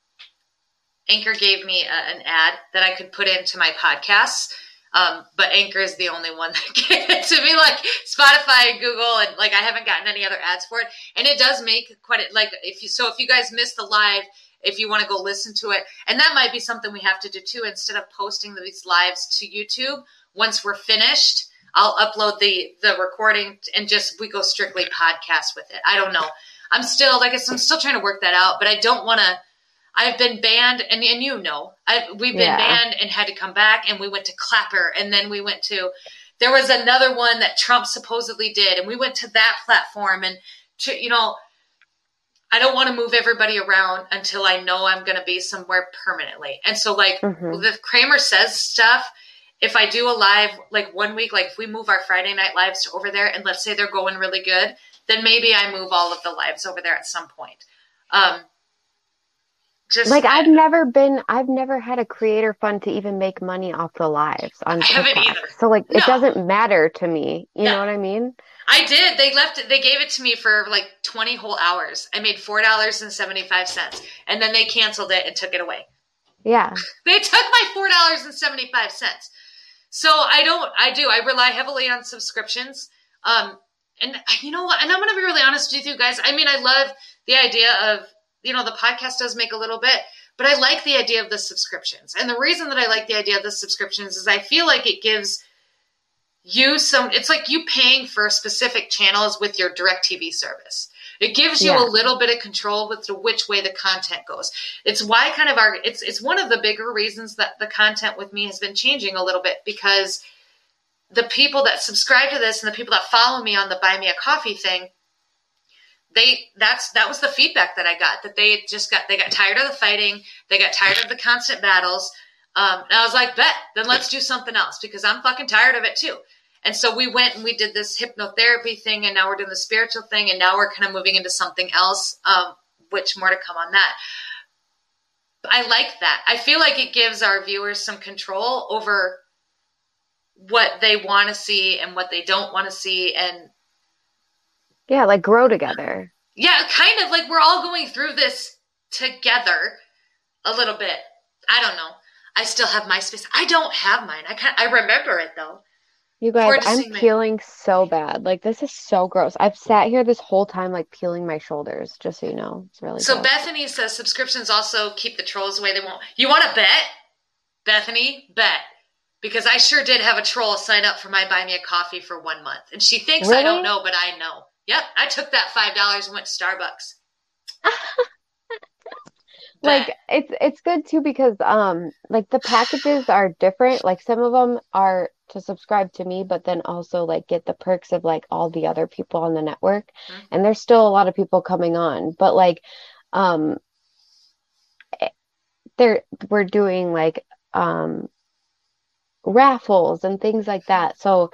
Anchor gave me a, an ad that I could put into my podcasts. Um, but Anchor is the only one that gave it to me, like Spotify, and Google, and like I haven't gotten any other ads for it. And it does make quite a, like if you so if you guys missed the live, if you want to go listen to it, and that might be something we have to do too. Instead of posting these lives to YouTube, once we're finished, I'll upload the the recording and just we go strictly podcast with it. I don't know. I'm still like I said, I'm still trying to work that out, but I don't want to. I've been banned, and and you know, I we've been Yeah. banned and had to come back, and we went to Clapper, and then we went to. There was another one that Trump supposedly did, and we went to that platform, and to, you know, I don't want to move everybody around until I know I'm going to be somewhere permanently. And so, like Mhm. the Kramer says stuff if I do a live like one week, like if we move our Friday night lives to over there, and let's say they're going really good, then maybe I move all of the lives over there at some point. Um, just like I've never been, I've never had a creator fund to even make money off the lives on TikTok. So like, no. it doesn't matter to me. You know what I mean? I did. They left it. They gave it to me for like twenty whole hours. I made four dollars and seventy five cents, and then they canceled it and took it away. Yeah, they took my four dollars and seventy five cents. So I don't. I do. I rely heavily on subscriptions. Um, and you know what? And I'm going to be really honest with you guys. I mean, I love the idea of you know the podcast does make a little bit, but I like the idea of the subscriptions. And the reason that I like the idea of the subscriptions is I feel like it gives you some. It's like you paying for specific channels with your direct tv service. It gives you yeah. a little bit of control with the, which way the content goes. It's why kind of our it's it's one of the bigger reasons that the content with me has been changing a little bit because the people that subscribe to this and the people that follow me on the buy me a coffee thing they that's that was the feedback that I got that they just got they got tired of the fighting, they got tired of the constant battles. Um, and I was like, bet then let's do something else because I'm fucking tired of it too. And so we went and we did this hypnotherapy thing, and now we're doing the spiritual thing, and now we're kind of moving into something else, um, which more to come on that. I like that. I feel like it gives our viewers some control over what they want to see and what they don't want to see, and yeah, like grow together. Yeah, kind of like we're all going through this together a little bit. I don't know. I still have my space. I don't have mine. I can't. I remember it though. You guys, I'm peeling my... so bad. Like this is so gross. I've sat here this whole time like peeling my shoulders. Just so you know, it's really. So gross. Bethany says subscriptions also keep the trolls away. They won't. You want to bet, Bethany? Bet because I sure did have a troll sign up for my buy me a coffee for one month, and she thinks really? I don't know, but I know. Yep, I took that five dollars and went to Starbucks. like it's it's good too because um like the packages are different. Like some of them are to subscribe to me, but then also like get the perks of like all the other people on the network. Mm-hmm. And there's still a lot of people coming on, but like um eh, there we're doing like um raffles and things like that. So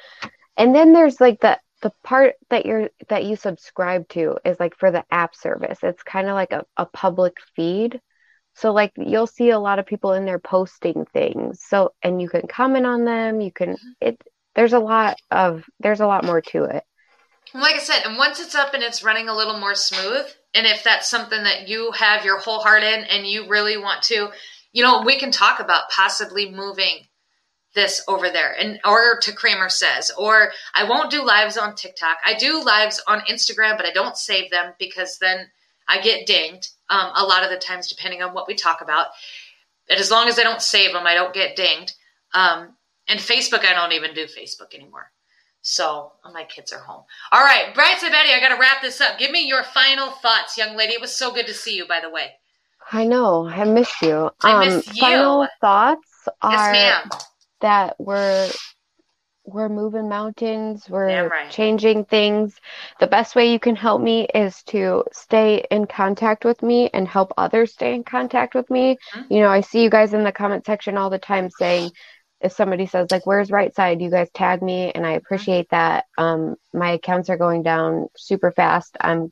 and then there's like the the part that you're that you subscribe to is like for the app service it's kind of like a, a public feed so like you'll see a lot of people in there posting things. So and you can comment on them. You can it there's a lot of there's a lot more to it. Like i said and once it's up and it's running a little more smooth and if that's something that you have your whole heart in and you really want to you know we can talk about possibly moving this over there and or to Kramer says or I won't do lives on TikTok. I do lives on Instagram, but I don't save them because then I get dinged um, a lot of the times depending on what we talk about. And as long as I don't save them, I don't get dinged. Um, and Facebook, I don't even do Facebook anymore. So my kids are home. All right, Brightside Betty, I got to wrap this up. Give me your final thoughts, young lady. It was so good to see you, by the way. I know. I missed you. I um, you. Final thoughts are yes, ma'am that we're we're moving mountains, we're right. changing things. The best way you can help me is to stay in contact with me and help others stay in contact with me. Mm-hmm. You know, I see you guys in the comment section all the time saying if somebody says like where's right side, you guys tag me and I mm-hmm. appreciate mm-hmm. that. Um my accounts are going down super fast. I'm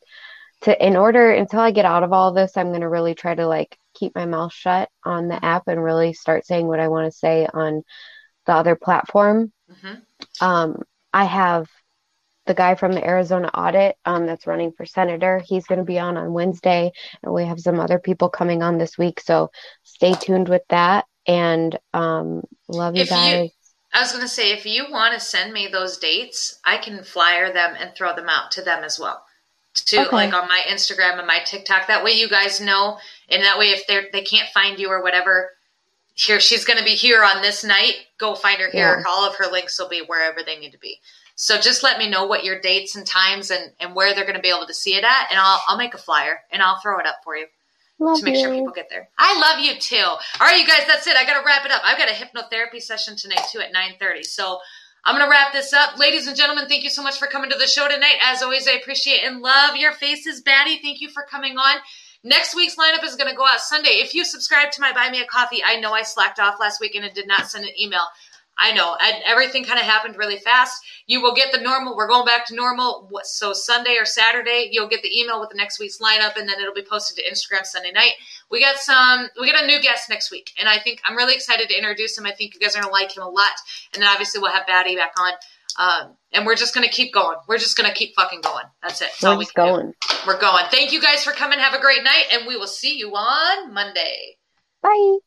to in order until I get out of all this, I'm going to really try to like keep my mouth shut on the app and really start saying what I want to say on the other platform. Mm-hmm. Um, I have the guy from the Arizona audit um, that's running for senator. He's going to be on on Wednesday, and we have some other people coming on this week. So stay tuned with that. And um, love you if guys. You, I was going to say, if you want to send me those dates, I can flyer them and throw them out to them as well. To okay. like on my Instagram and my TikTok. That way, you guys know, and that way, if they they can't find you or whatever, here she's going to be here on this night. Go find her here. Yeah. all of her links will be wherever they need to be. So just let me know what your dates and times and, and where they're going to be able to see it at and I'll, I'll make a flyer and i'll throw it up for you love to make you. sure people get there. I love you too. All right you guys that's it. I gotta wrap it up. I've got a hypnotherapy session tonight too at 9.30 so i'm gonna wrap this up. Ladies and gentlemen thank you so much for coming to the show tonight. As always i appreciate and love your faces batty. Thank you for coming on Next week's lineup is going to go out Sunday. If you subscribe to my Buy Me a Coffee, I know I slacked off last week and it did not send an email. I know. And everything kind of happened really fast. You will get the normal. We're going back to normal. So Sunday or Saturday, you'll get the email with the next week's lineup, and then it'll be posted to Instagram Sunday night. We got some. We got a new guest next week, and I think I'm really excited to introduce him. I think you guys are gonna like him a lot. And then obviously we'll have Batty back on. Um, and we're just gonna keep going. We're just gonna keep fucking going. That's it. That's we're just going. Do. We're going. Thank you guys for coming. Have a great night, and we will see you on Monday. Bye.